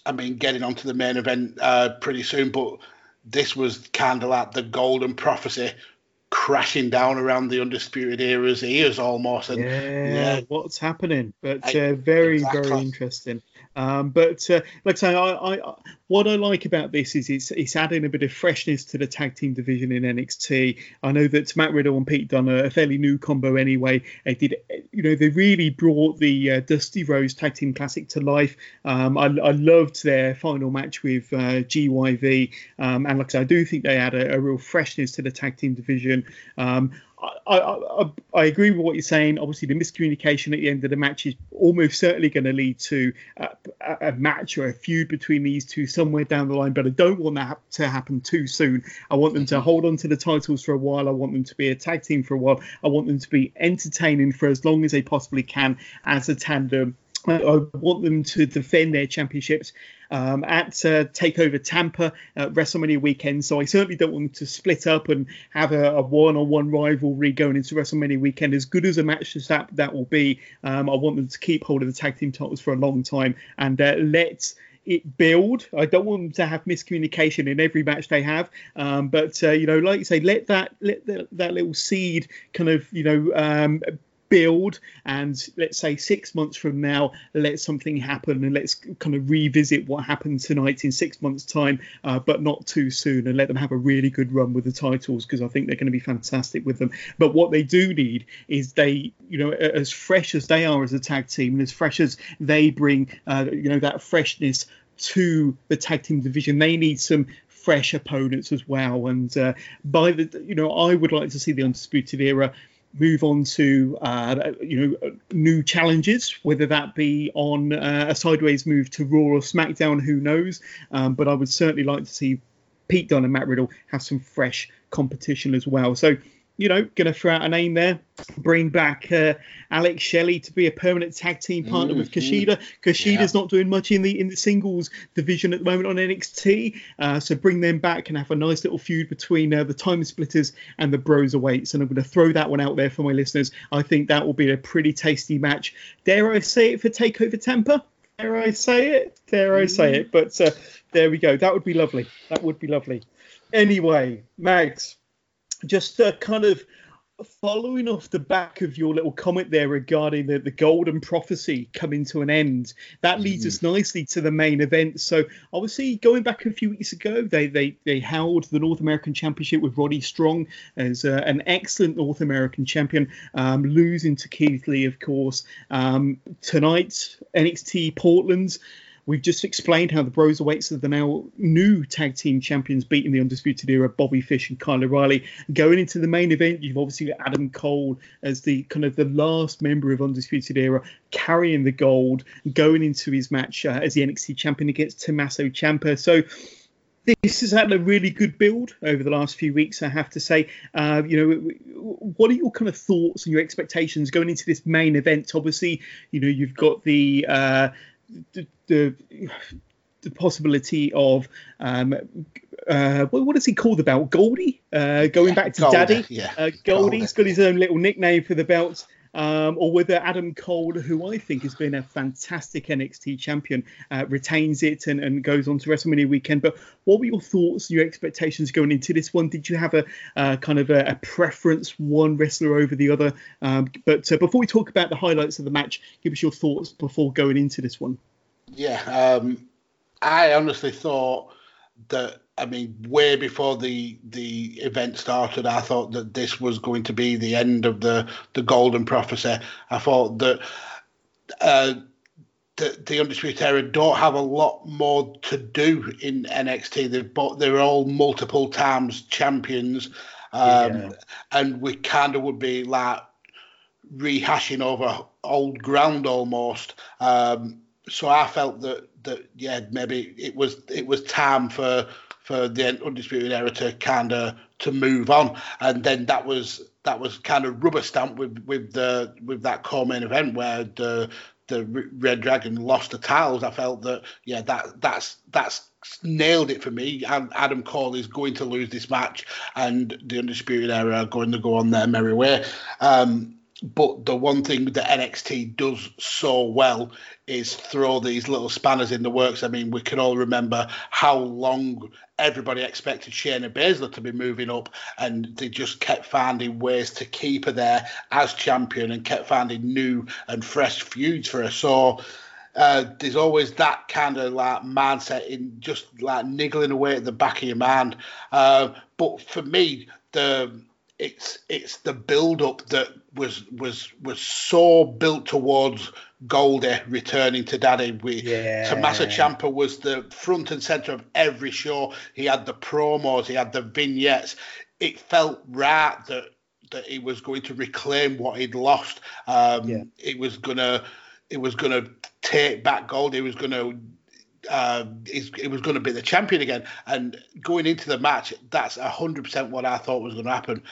I mean, getting onto the main event uh, pretty soon, but this was kind of like the golden prophecy crashing down around the undisputed era's ears almost. And, yeah, yeah, what's happening? But uh, very, exactly. very interesting. Um, but uh, like I say, I, I, what I like about this is it's, it's adding a bit of freshness to the tag team division in NXT. I know that Matt Riddle and Pete Dunne are a fairly new combo anyway. They did, you know, they really brought the uh, Dusty Rhodes Tag Team Classic to life. Um, I, I, loved their final match with uh, GYV, um, and like I say, I do think they add a, a real freshness to the tag team division. Um, I, I, I, agree with what you're saying. Obviously, the miscommunication at the end of the match is almost certainly going to lead to a, a, match or a feud between these two somewhere down the line. But I don't want that to happen too soon. I want them to mm-hmm. hold on to the titles for a while. I want them to be a tag team for a while. I want them to be entertaining for as long as they possibly can as a tandem. I want them to defend their championships um, at uh, Takeover Tampa uh, WrestleMania weekend. So I certainly don't want them to split up and have a, a one-on-one rivalry going into WrestleMania weekend. As good as a match as that that will be, um, I want them to keep hold of the tag team titles for a long time and uh, let it build. I don't want them to have miscommunication in every match they have, um, but uh, you know, like you say, let that let the, that little seed kind of you know um, build and let's say six months from now let something happen and let's kind of revisit what happened tonight in six months time uh, but not too soon and let them have a really good run with the titles because i think they're going to be fantastic with them. But what they do need is they you know as fresh as they are as a tag team and as fresh as they bring uh, you know that freshness to the tag team division they need some fresh opponents as well. And uh, by the you know i would like to see the undisputed era move on to uh, you know new challenges, whether that be on uh, a sideways move to Raw or SmackDown, who knows? Um, but I would certainly like to see Pete Dunne and Matt Riddle have some fresh competition as well. So you know, going to throw out a name there. Bring back uh, Alex Shelley to be a permanent tag team partner mm-hmm. with Kushida. Kushida's yeah. not doing much in the in the singles division at the moment on NXT, uh, so bring them back and have a nice little feud between uh, the Time Splitters and the Broserweights. And I'm going to throw that one out there for my listeners. I think that will be a pretty tasty match. Dare I say it for Takeover Tampa? Dare I say it? Dare I say it? But uh, there we go. That would be lovely. That would be lovely. Anyway, Mags, just uh, kind of following off the back of your little comment there regarding the, the golden prophecy coming to an end, that leads mm. us nicely to the main event. So obviously going back a few weeks ago, they they, they held the North American Championship with Roddy Strong as uh, an excellent North American champion, um, losing to Keith Lee, of course. Um, tonight, NXT Portland we've just explained how the Broserweights are the now new tag team champions, beating the Undisputed Era, Bobby Fish and Kyle O'Reilly. Going into the main event, you've obviously got Adam Cole as the kind of the last member of Undisputed Era carrying the gold, going into his match uh, as the NXT champion against Tommaso Ciampa. So this has had a really good build over the last few weeks, I have to say. Uh, you know, what are your kind of thoughts and your expectations going into this main event? Obviously, you know, you've got the uh, the, the, the possibility of um, uh, what, what, does he called the belt? Goldie, uh, going yeah, back to Goldie, Daddy. Yeah, uh, Goldie's Goldie. got his own little nickname for the belt um, or whether Adam Cole, who I think has been a fantastic NXT champion, uh, retains it and, and, goes on to WrestleMania weekend. But what were your thoughts, your expectations going into this one? Did you have a uh, kind of a, a, preference, one wrestler over the other? Um, but uh, before we talk about the highlights of the match, give us your thoughts before going into this one. Yeah, um, I honestly thought that I mean, way before the the event started, I thought that this was going to be the end of the the golden prophecy. I thought that uh, the, the undisputed era don't have a lot more to do in NXT. They've but they're all multiple times champions, um, yeah. and we kind of would be like rehashing over old ground almost. Um, so I felt that that yeah maybe it was it was time for for the undisputed era to kind of to move on, and then that was that was kind of rubber stamped with with the with that co-main event where the the Red Dragon lost the titles. I felt that yeah that that's that's nailed it for me. And Adam Cole is going to lose this match, and the undisputed era are going to go on their merry way. Um, but the one thing that NXT does so well is throw these little spanners in the works. I mean, we can all remember how long everybody expected Shayna Baszler to be moving up, and they just kept finding ways to keep her there as champion and kept finding new and fresh feuds for her. So. Uh, there's always that kind of like mindset in just like niggling away at the back of your mind. Uh, but for me, the it's it's the build up that was was was so built towards Goldie returning to Daddy. We yeah. Tommaso Ciampa was the front and center of every show. He had the promos, he had the vignettes. It felt right that that he was going to reclaim what he'd lost. Um, yeah. It was gonna it was gonna take back Goldie. He was gonna uh, it was going to be the champion again. And going into the match, that's hundred percent what I thought was going to happen.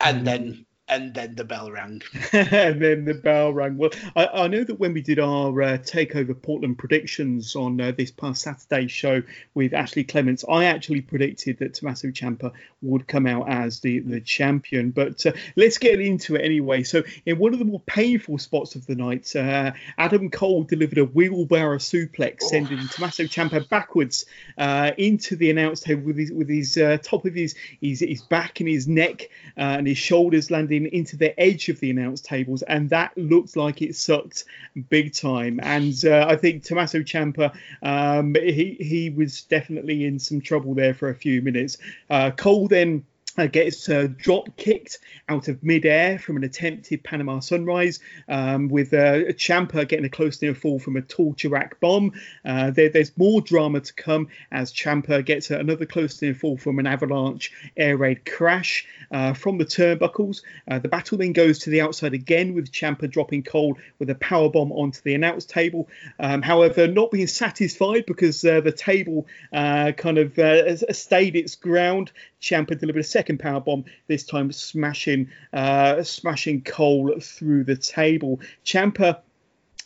And mm-hmm. then and then the bell rang. <laughs> and then the bell rang. Well, I, I know that when we did our uh, Takeover Portland predictions on uh, this past Saturday show with Ashley Clements, I actually predicted that Tommaso Ciampa would come out as the, the champion. But uh, let's get into it anyway. So, in one of the more painful spots of the night, uh, Adam Cole delivered a wheelbarrow suplex, oh. sending Tommaso Ciampa backwards uh, into the announce table with his, with his uh, top of his, his, his back and his neck and his shoulders landing into the edge of the announce tables, and that looked like it sucked big time. And uh, I think Tommaso Ciampa, um, he he was definitely in some trouble there for a few minutes. Uh, Cole then uh, <laughs> gets uh, drop kicked out of midair from an attempted Panama Sunrise, um, with uh, Ciampa getting a close near fall from a torture rack bomb. Uh, there, there's more drama to come as Ciampa gets another close near fall from an avalanche air raid crash uh, from the turnbuckles. Uh, the battle then goes to the outside again with Ciampa dropping Cole with a power bomb onto the announce table. Um, however, not being satisfied because the table kind of stayed its ground. Ciampa delivered a second power bomb, this time smashing uh, smashing Cole through the table. Ciampa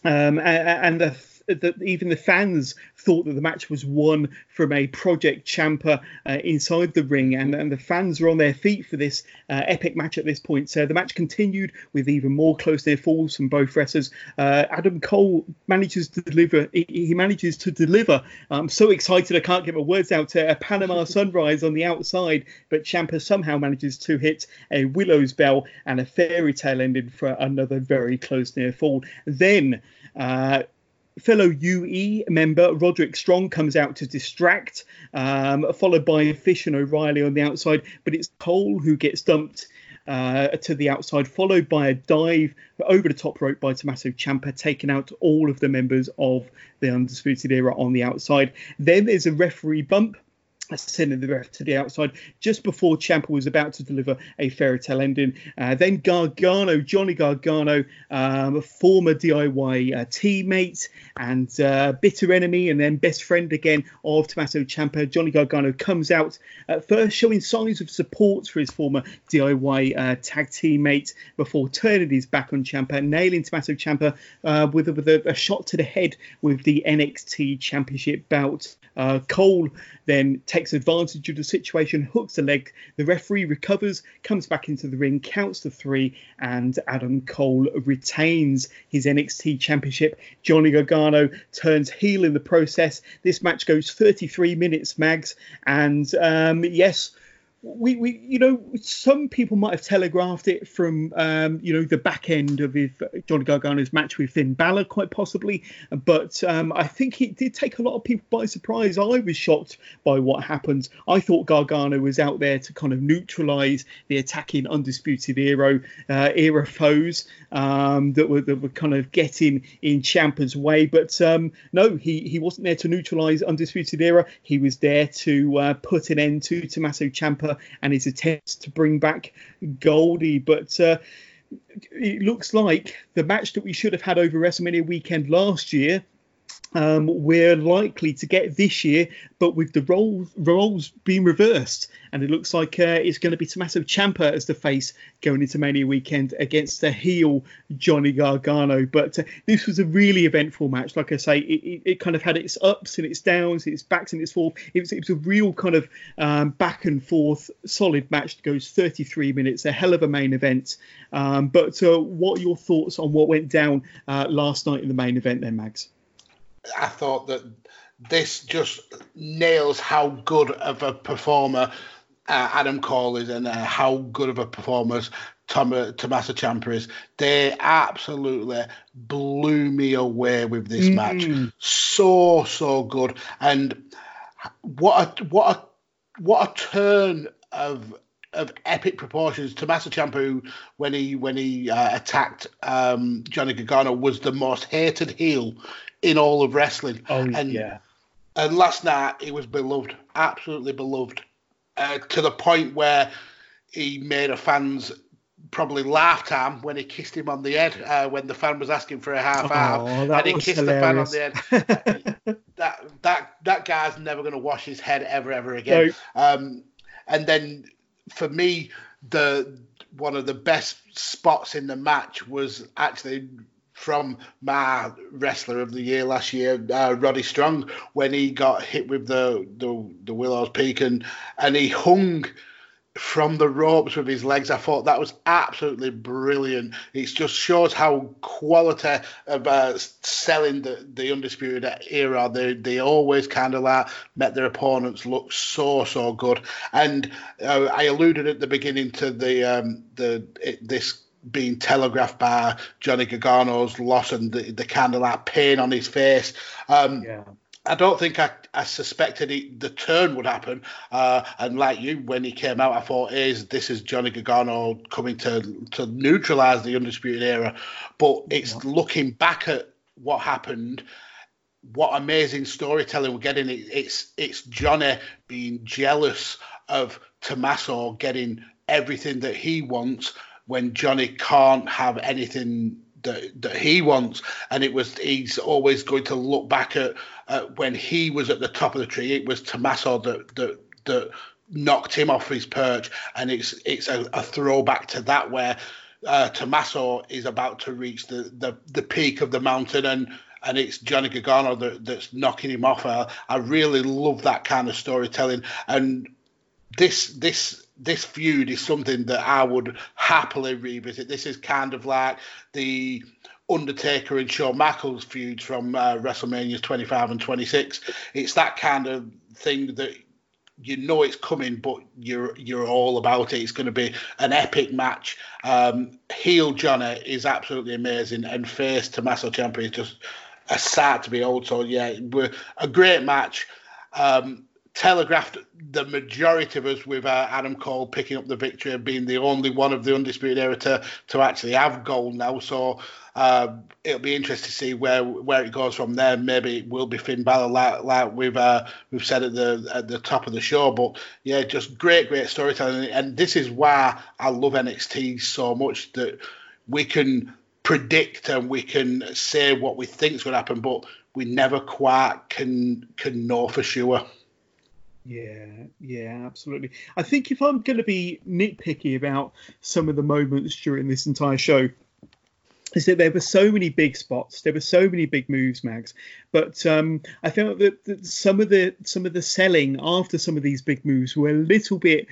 um, and, and the that even the fans thought that the match was won from a Project Ciampa uh, inside the ring, and, and the fans were on their feet for this uh, epic match at this point. So the match continued with even more close near falls from both wrestlers. Uh, Adam Cole manages to deliver. He, he manages to deliver. I'm so excited I can't get my words out. A Panama <laughs> Sunrise on the outside, but Ciampa somehow manages to hit a Willow's Bell and a fairy tale ending for another very close near fall. Then. Uh, fellow UE member Roderick Strong comes out to distract, um, followed by Fish and O'Reilly on the outside. But it's Cole who gets dumped uh, to the outside, followed by a dive over the top rope by Tommaso Ciampa, taking out all of the members of the Undisputed Era on the outside. Then there's a referee bump sending the ref to the outside just before Ciampa was about to deliver a fairy tale ending. Uh, then Gargano, Johnny Gargano, um, a former DIY uh, teammate and uh, bitter enemy, and then best friend again of Tommaso Ciampa. Johnny Gargano comes out at first showing signs of support for his former DIY uh, tag teammate before turning his back on Ciampa, nailing Tommaso Ciampa uh, with, a, with a, a shot to the head with the NXT Championship belt. Uh, Cole then takes advantage of the situation, hooks a leg. The referee recovers, comes back into the ring, counts to three, and Adam Cole retains his NXT Championship. Johnny Gargano turns heel in the process. This match goes 33 minutes, Mags, and um, yes we, we you know some people might have telegraphed it from um, you know the back end of Johnny Gargano's match with Finn Balor quite possibly. But um, I think it did take a lot of people by surprise. I was shocked by what happened. I thought Gargano was out there to kind of neutralize the attacking undisputed era uh, era foes um, that were that were kind of getting in Ciampa's way. But um, no he he wasn't there to neutralize undisputed era. He was there to uh, put an end to Tommaso And his attempts to bring back Goldie. But uh, it looks like the match that we should have had over WrestleMania weekend last year um, we're likely to get this year, but with the roles roles being reversed, and it looks like uh, it's going to be Tommaso Ciampa as the face going into Mania weekend against the heel Johnny Gargano. But uh, this was a really eventful match. Like I say, it, it, it, kind of had its ups and its downs, its backs and its forth. It was, it was a real kind of um, back and forth, solid match that goes 33 minutes. A hell of a main event. Um, but uh, what are your thoughts on what went down uh, last night in the main event, then, Mags? I thought that this just nails how good of a performer uh, Adam Cole is and uh, how good of a performer Tom, uh, Tommaso Ciampa is. They absolutely blew me away with this mm. match. So so good, and what a what a what a turn of of epic proportions. Tommaso Ciampa, when he when he uh, attacked um, Johnny Gargano, was the most hated heel in all of wrestling. Oh and, yeah. And last night he was beloved, absolutely beloved, uh, to the point where he made a fans probably laugh time when he kissed him on the head uh, when the fan was asking for a half hour, oh, and he kissed hilarious. the fan on the head. that that that guy's never going to wash his head ever ever again. No. Um, and then for me, the one of the best spots in the match was actually from my wrestler of the year last year, uh, Roddy Strong, when he got hit with the the, the Willow's Peak and and he hung from the ropes with his legs. I thought that was absolutely brilliant. It just shows how quality of uh, selling the, the Undisputed Era. They they always kind of like met their opponents look so so good. And uh, I alluded at the beginning to the um, the it, this being telegraphed by Johnny Gargano's loss and the, the kind of that pain on his face. Um, yeah. I don't think I, I suspected he, the turn would happen. Uh, and like you, when he came out, I thought, "Is this is Johnny Gargano coming to to neutralize the undisputed era?" But it's yeah. looking back at what happened. What amazing storytelling we're getting! It, it's it's Johnny being jealous of Tommaso getting everything that he wants when Johnny can't have anything that, that he wants, and it was he's always going to look back at, when he was at the top of the tree. It was Tommaso that that that knocked him off his perch, and it's it's a, a throwback to that where uh, Tommaso is about to reach the, the the peak of the mountain and and it's Johnny Gargano that, that's knocking him off. I, I really love that kind of storytelling, and this this this feud is something that I would happily revisit. This is kind of like the Undertaker and Shawn Michaels feuds from uh, WrestleMania 25 and 26. It's that kind of thing that you know it's coming, but you're you're all about it. It's going to be an epic match. Um, heel Johnny is absolutely amazing, and face Tommaso Ciampa is just a sight to behold. So yeah, a great match. Um, telegraphed the majority of us with uh, Adam Cole picking up the victory and being the only one of the undisputed era to, to actually have gold now. So uh, it'll be interesting to see where where it goes from there. Maybe it will be Finn Balor, like, like we've uh, we've said at the at the top of the show. But yeah, just great, great storytelling, and this is why I love NXT so much that we can predict and we can say what we think is going to happen, but we never quite can can know for sure. Yeah, yeah, absolutely. I think if I'm going to be nitpicky about some of the moments during this entire show, is that there were so many big spots, there were so many big moves, Mags. But um, I felt that, that, some of the some of the selling after some of these big moves were a little bit,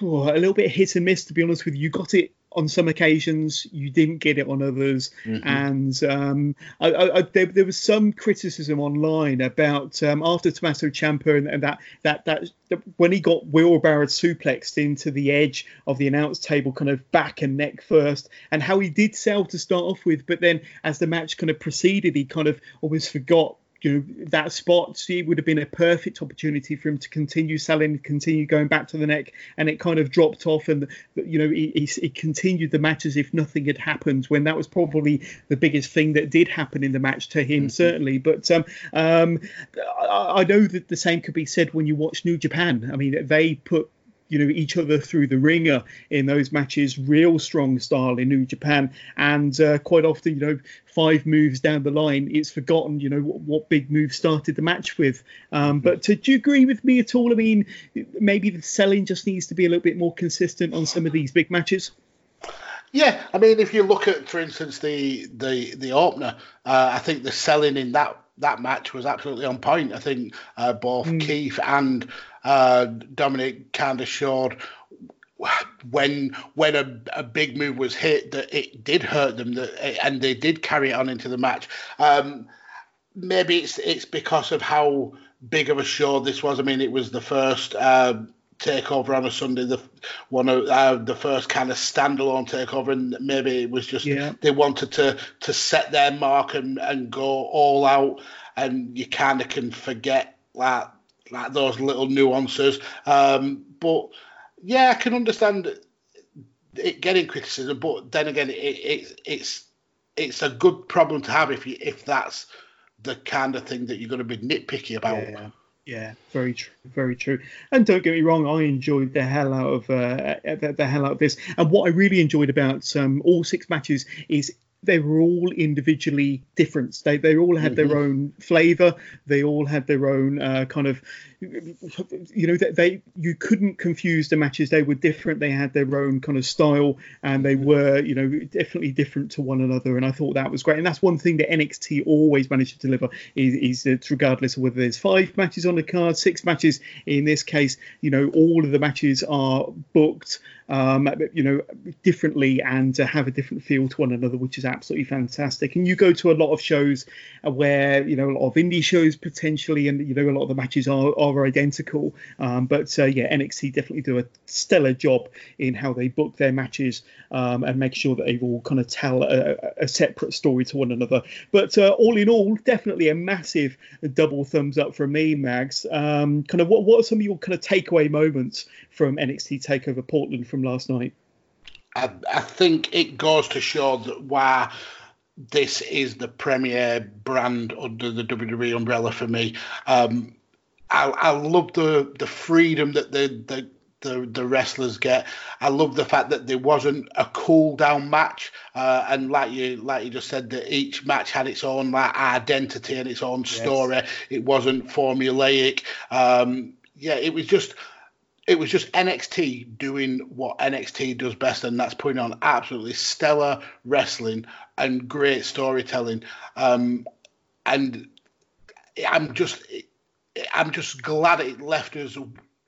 oh, a little bit hit and miss. To be honest with you, you got it on some occasions you didn't get it on others mm-hmm. and um, I, I, there, there, was some criticism online about um, after Tommaso Ciampa and, and that, that, that when he got wheelbarrow suplexed into the edge of the announce table kind of back and neck first and how he did sell to start off with but then as the match kind of proceeded he kind of almost forgot you know that spot it would have been a perfect opportunity for him to continue selling continue going back to the neck and it kind of dropped off and you know he, he, he, continued the match as if nothing had happened when that was probably the biggest thing that did happen in the match to him mm-hmm. certainly but um, um, I, I know that the same could be said when you watch new japan i mean they put you know each other through the ringer in those matches, real strong style in New Japan, and uh, quite often you know five moves down the line, it's forgotten you know what, what big move started the match with. Um, but to, do you agree with me at all? I mean, maybe the selling just needs to be a little bit more consistent on some of these big matches. Yeah, I mean, if you look at, for instance, the the the opener, uh, I think the selling in that that match was absolutely on point. I think uh, both mm. Keith and uh, Dominik kind of showed when when a, a, big move was hit that it did hurt them that it, and they did carry it on into the match. Um, maybe it's it's because of how big of a show this was. I mean, it was the first uh, takeover on a Sunday, the one of uh, the first kind of standalone takeover, and maybe it was just yeah. they wanted to to set their mark and and go all out, and you kind of can forget that like those little nuances. Um, but yeah, I can understand it getting criticism, but then again, it, it, it's it's a good problem to have if you if that's the kind of thing that you're going to be nitpicky about. Yeah. Yeah, very true, very true. And don't get me wrong, I enjoyed the hell out of uh, the, the, hell out of this. And what I really enjoyed about um, all six matches is they were all individually different. They they all had mm-hmm. their own flavour. They all had their own uh, kind of, you know, they, they you couldn't confuse the matches. They were different. They had their own kind of style, and they were you know definitely different to one another. And I thought that was great. And that's one thing that NXT always managed to deliver is, is that regardless of whether there's five matches on the card, six matches in this case, you know, all of the matches are booked um, you know, differently and uh, have a different feel to one another, which is absolutely fantastic. And you go to a lot of shows where you know a lot of indie shows potentially, and you know a lot of the matches are are identical. Um, but uh, yeah, NXT definitely do a stellar job in how they book their matches um, and make sure that they all kind of tell a, a separate story to one another. But uh, all in all, definitely a massive double thumbs up from me, Mags. Um, kind of what what are some of your kind of takeaway moments from NXT Takeover Portland from from last night? I, I think it goes to show that why this is the premier brand under the WWE umbrella for me. Um, I, I love the the freedom that the, the the the wrestlers get. I love the fact that there wasn't a cool down match, uh, and like you like you just said, that each match had its own like identity and its own story. Yes. It wasn't formulaic. Um, yeah, it was just it was just NXT doing what NXT does best, and that's putting on absolutely stellar wrestling and great storytelling. Um, and I'm just, I'm just glad it left us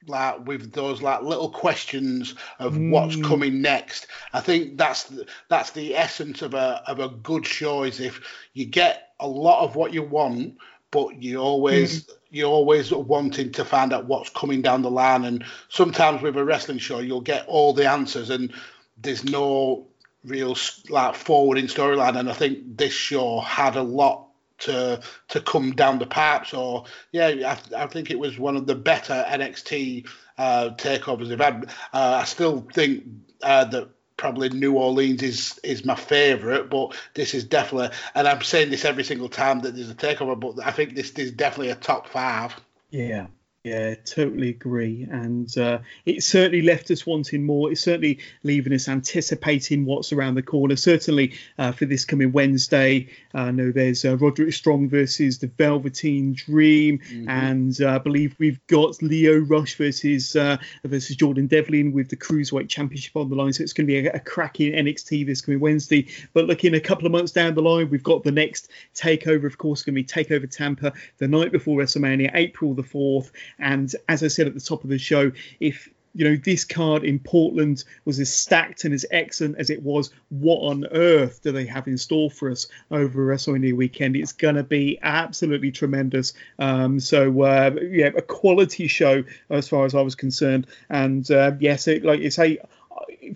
like with those like little questions of mm. what's coming next. I think that's the, that's the essence of a of a good show. Is if you get a lot of what you want, but you always. Mm you're always wanting to find out what's coming down the line. And sometimes with a wrestling show, you'll get all the answers, and there's no real like forwarding storyline. And I think this show had a lot to to come down the pipes. Or yeah, I, I think it was one of the better NXT uh, takeovers they've had. Uh, I still think uh, that probably New Orleans is is my favourite, but this is definitely, and I'm saying this every single time that there's a takeover, but I think this is definitely a top five. Yeah, yeah, totally agree. And uh, it certainly left us wanting more. It's certainly leaving us anticipating what's around the corner. Certainly uh, for this coming Wednesday, I know there's uh, Roderick Strong versus the Velveteen Dream, mm-hmm. and uh, I believe we've got Lio Rush versus uh, versus Jordan Devlin with the Cruiserweight Championship on the line. So it's going to be a, a cracking NXT this coming Wednesday. But looking a couple of months down the line, we've got the next takeover, of course, going to be Takeover Tampa the night before WrestleMania, April the 4th. And as I said at the top of the show, if you know this card in Portland was as stacked and as excellent as it was. What on earth do they have in store for us over WrestleMania weekend? It's going to be absolutely tremendous. Um, so uh, yeah, a quality show as far as I was concerned. And uh, yes, it, like you say,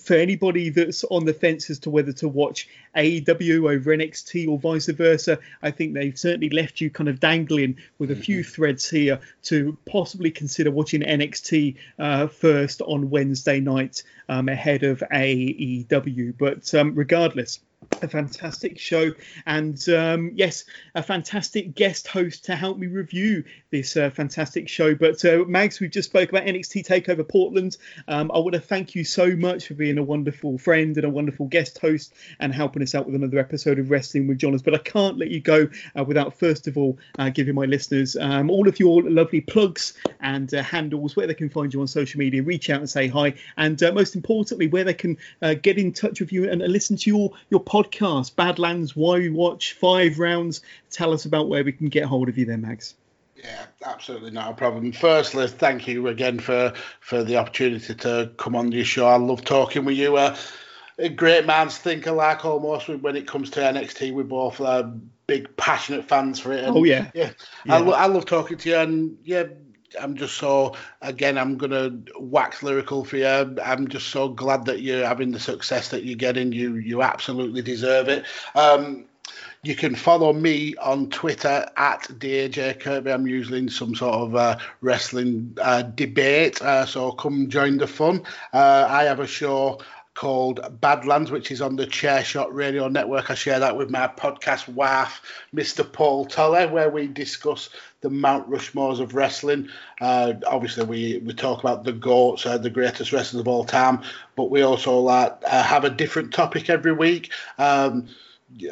for anybody that's on the fence as to whether to watch AEW over NXT or vice versa, I think they've certainly left you kind of dangling with a few mm-hmm. threads here to possibly consider watching NXT uh, first on Wednesday night um, ahead of AEW. But um, regardless, a fantastic show. And um, yes a fantastic guest host to help me review this uh, fantastic show. But uh, mags we just spoke about nxt takeover portland. Um, i want to thank you so much for being a wonderful friend and a wonderful guest host and helping us out with another episode of wrestling with Johners. But i can't let you go uh, without first of all uh, giving my listeners um, all of your lovely plugs and uh, handles where they can find you on social media reach out and say hi and uh, most importantly where they can get in touch with you and, and listen to your your podcast podcast, Badlands, Why We Watch, Five Rounds. Tell us about where we can get hold of you there, Mags. Yeah, absolutely not a problem. Firstly, thank you again for for the opportunity to come on your show. I love talking with you. Uh, a great man's think alike almost when it comes to NXT. We're both uh, big passionate fans for it. And, oh yeah, yeah. yeah. I, lo- I love talking to you, and yeah, I'm just so again. I'm gonna wax lyrical for you. I'm just so glad that you're having the success that you're getting. You you absolutely deserve it. Um, you can follow me on Twitter at DJ Kirby. I'm usually in some sort of uh, wrestling uh, debate, uh, so come join the fun. Uh, I have a show called Badlands, which is on the Chairshot Radio Network. I share that with my podcast wife, Mr. Paul Toller, where we discuss the Mount Rushmores of wrestling. Uh, obviously, we, we talk about the GOATs, uh, the greatest wrestlers of all time, but we also like uh, have a different topic every week. Um,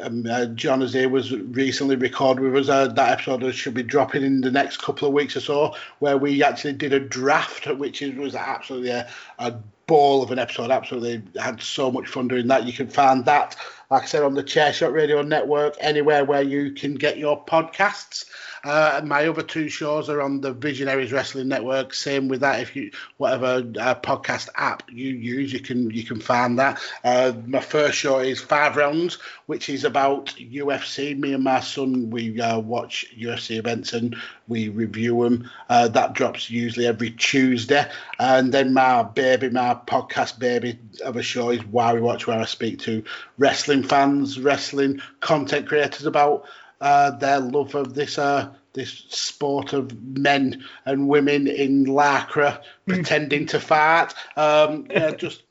um, uh, John was recently recorded with us. Uh, that episode should be dropping in the next couple of weeks or so, where we actually did a draft, which is, was absolutely a, a ball of an episode. Absolutely had so much fun doing that. You can find that, like I said, on the Chairshot Radio Network, anywhere where you can get your podcasts. Uh, my other two shows are on the Visionaries Wrestling Network. Same with that. If you whatever uh, podcast app you use, you can you can find that. Uh, my first show is Five Rounds, which is about UFC. Me and my son we uh, watch UFC events and we review them. Uh, that drops usually every Tuesday. And then my baby, my podcast baby of a show is Why We Watch, where I speak to wrestling fans, wrestling content creators about uh, their love of this uh, this sport of men and women in lycra hmm. pretending to fart. Um, yeah, <laughs> just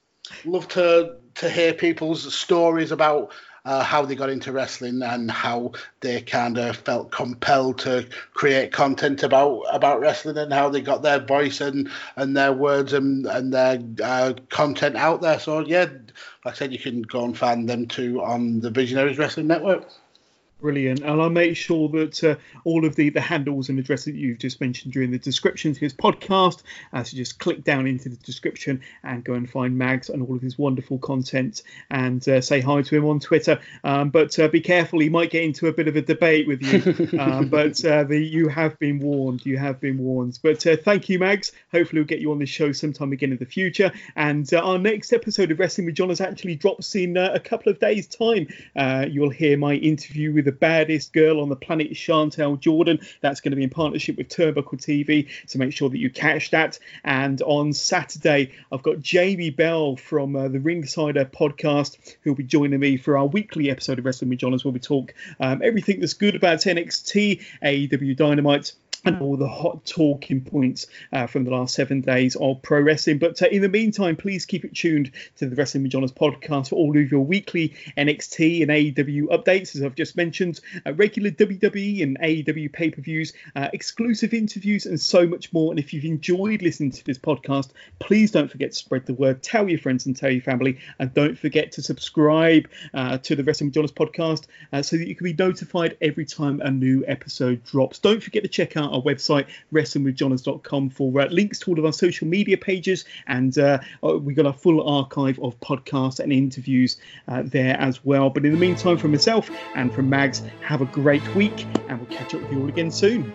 love to to hear people's stories about uh, how they got into wrestling and how they kind of felt compelled to create content about about wrestling and how they got their voice and and their words and and their uh, content out there. So yeah, like I said, you can go and find them too on the Visionaries Wrestling Network. Brilliant. And I'll make sure that uh, all of the, the handles and addresses that you've just mentioned during the description to his podcast, uh, so just click down into the description and go and find Mags and all of his wonderful content and uh, say hi to him on Twitter. Um, but uh, be careful, he might get into a bit of a debate with you. <laughs> um, but uh, the, you have been warned. You have been warned. But uh, thank you, Mags. Hopefully, we'll get you on the show sometime again in the future. And our next episode of Wrestling with Johners actually drops in a couple of days' time. you'll hear my interview with the baddest girl on the planet, Chantel Jordan. That's going to be in partnership with Turnbuckle TV, so make sure that you catch that. And on Saturday, I've got Jamie Bell from uh, the Ringsider podcast who'll be joining me for our weekly episode of Wrestling with Johners where we talk um, everything that's good about NXT, AEW Dynamite and all the hot talking points uh, from the last seven days of pro wrestling. But uh, in the meantime, please keep it tuned to the Wrestling with podcast for all of your weekly NXT and AEW updates, as I've just mentioned, uh, regular WWE and AEW pay per views, uh, exclusive interviews, and so much more. And if you've enjoyed listening to this podcast, please don't forget to spread the word, tell your friends and tell your family, and don't forget to subscribe uh, to the Wrestling with Johners podcast uh, so that you can be notified every time a new episode drops. Don't forget to check out our website, wrestlingwithjohners.com, for uh, links to all of our social media pages. And uh, uh, we've got a full archive of podcasts and interviews uh, there as well. But in the meantime, from myself and from Mags, have a great week, and we'll catch up with you all again soon.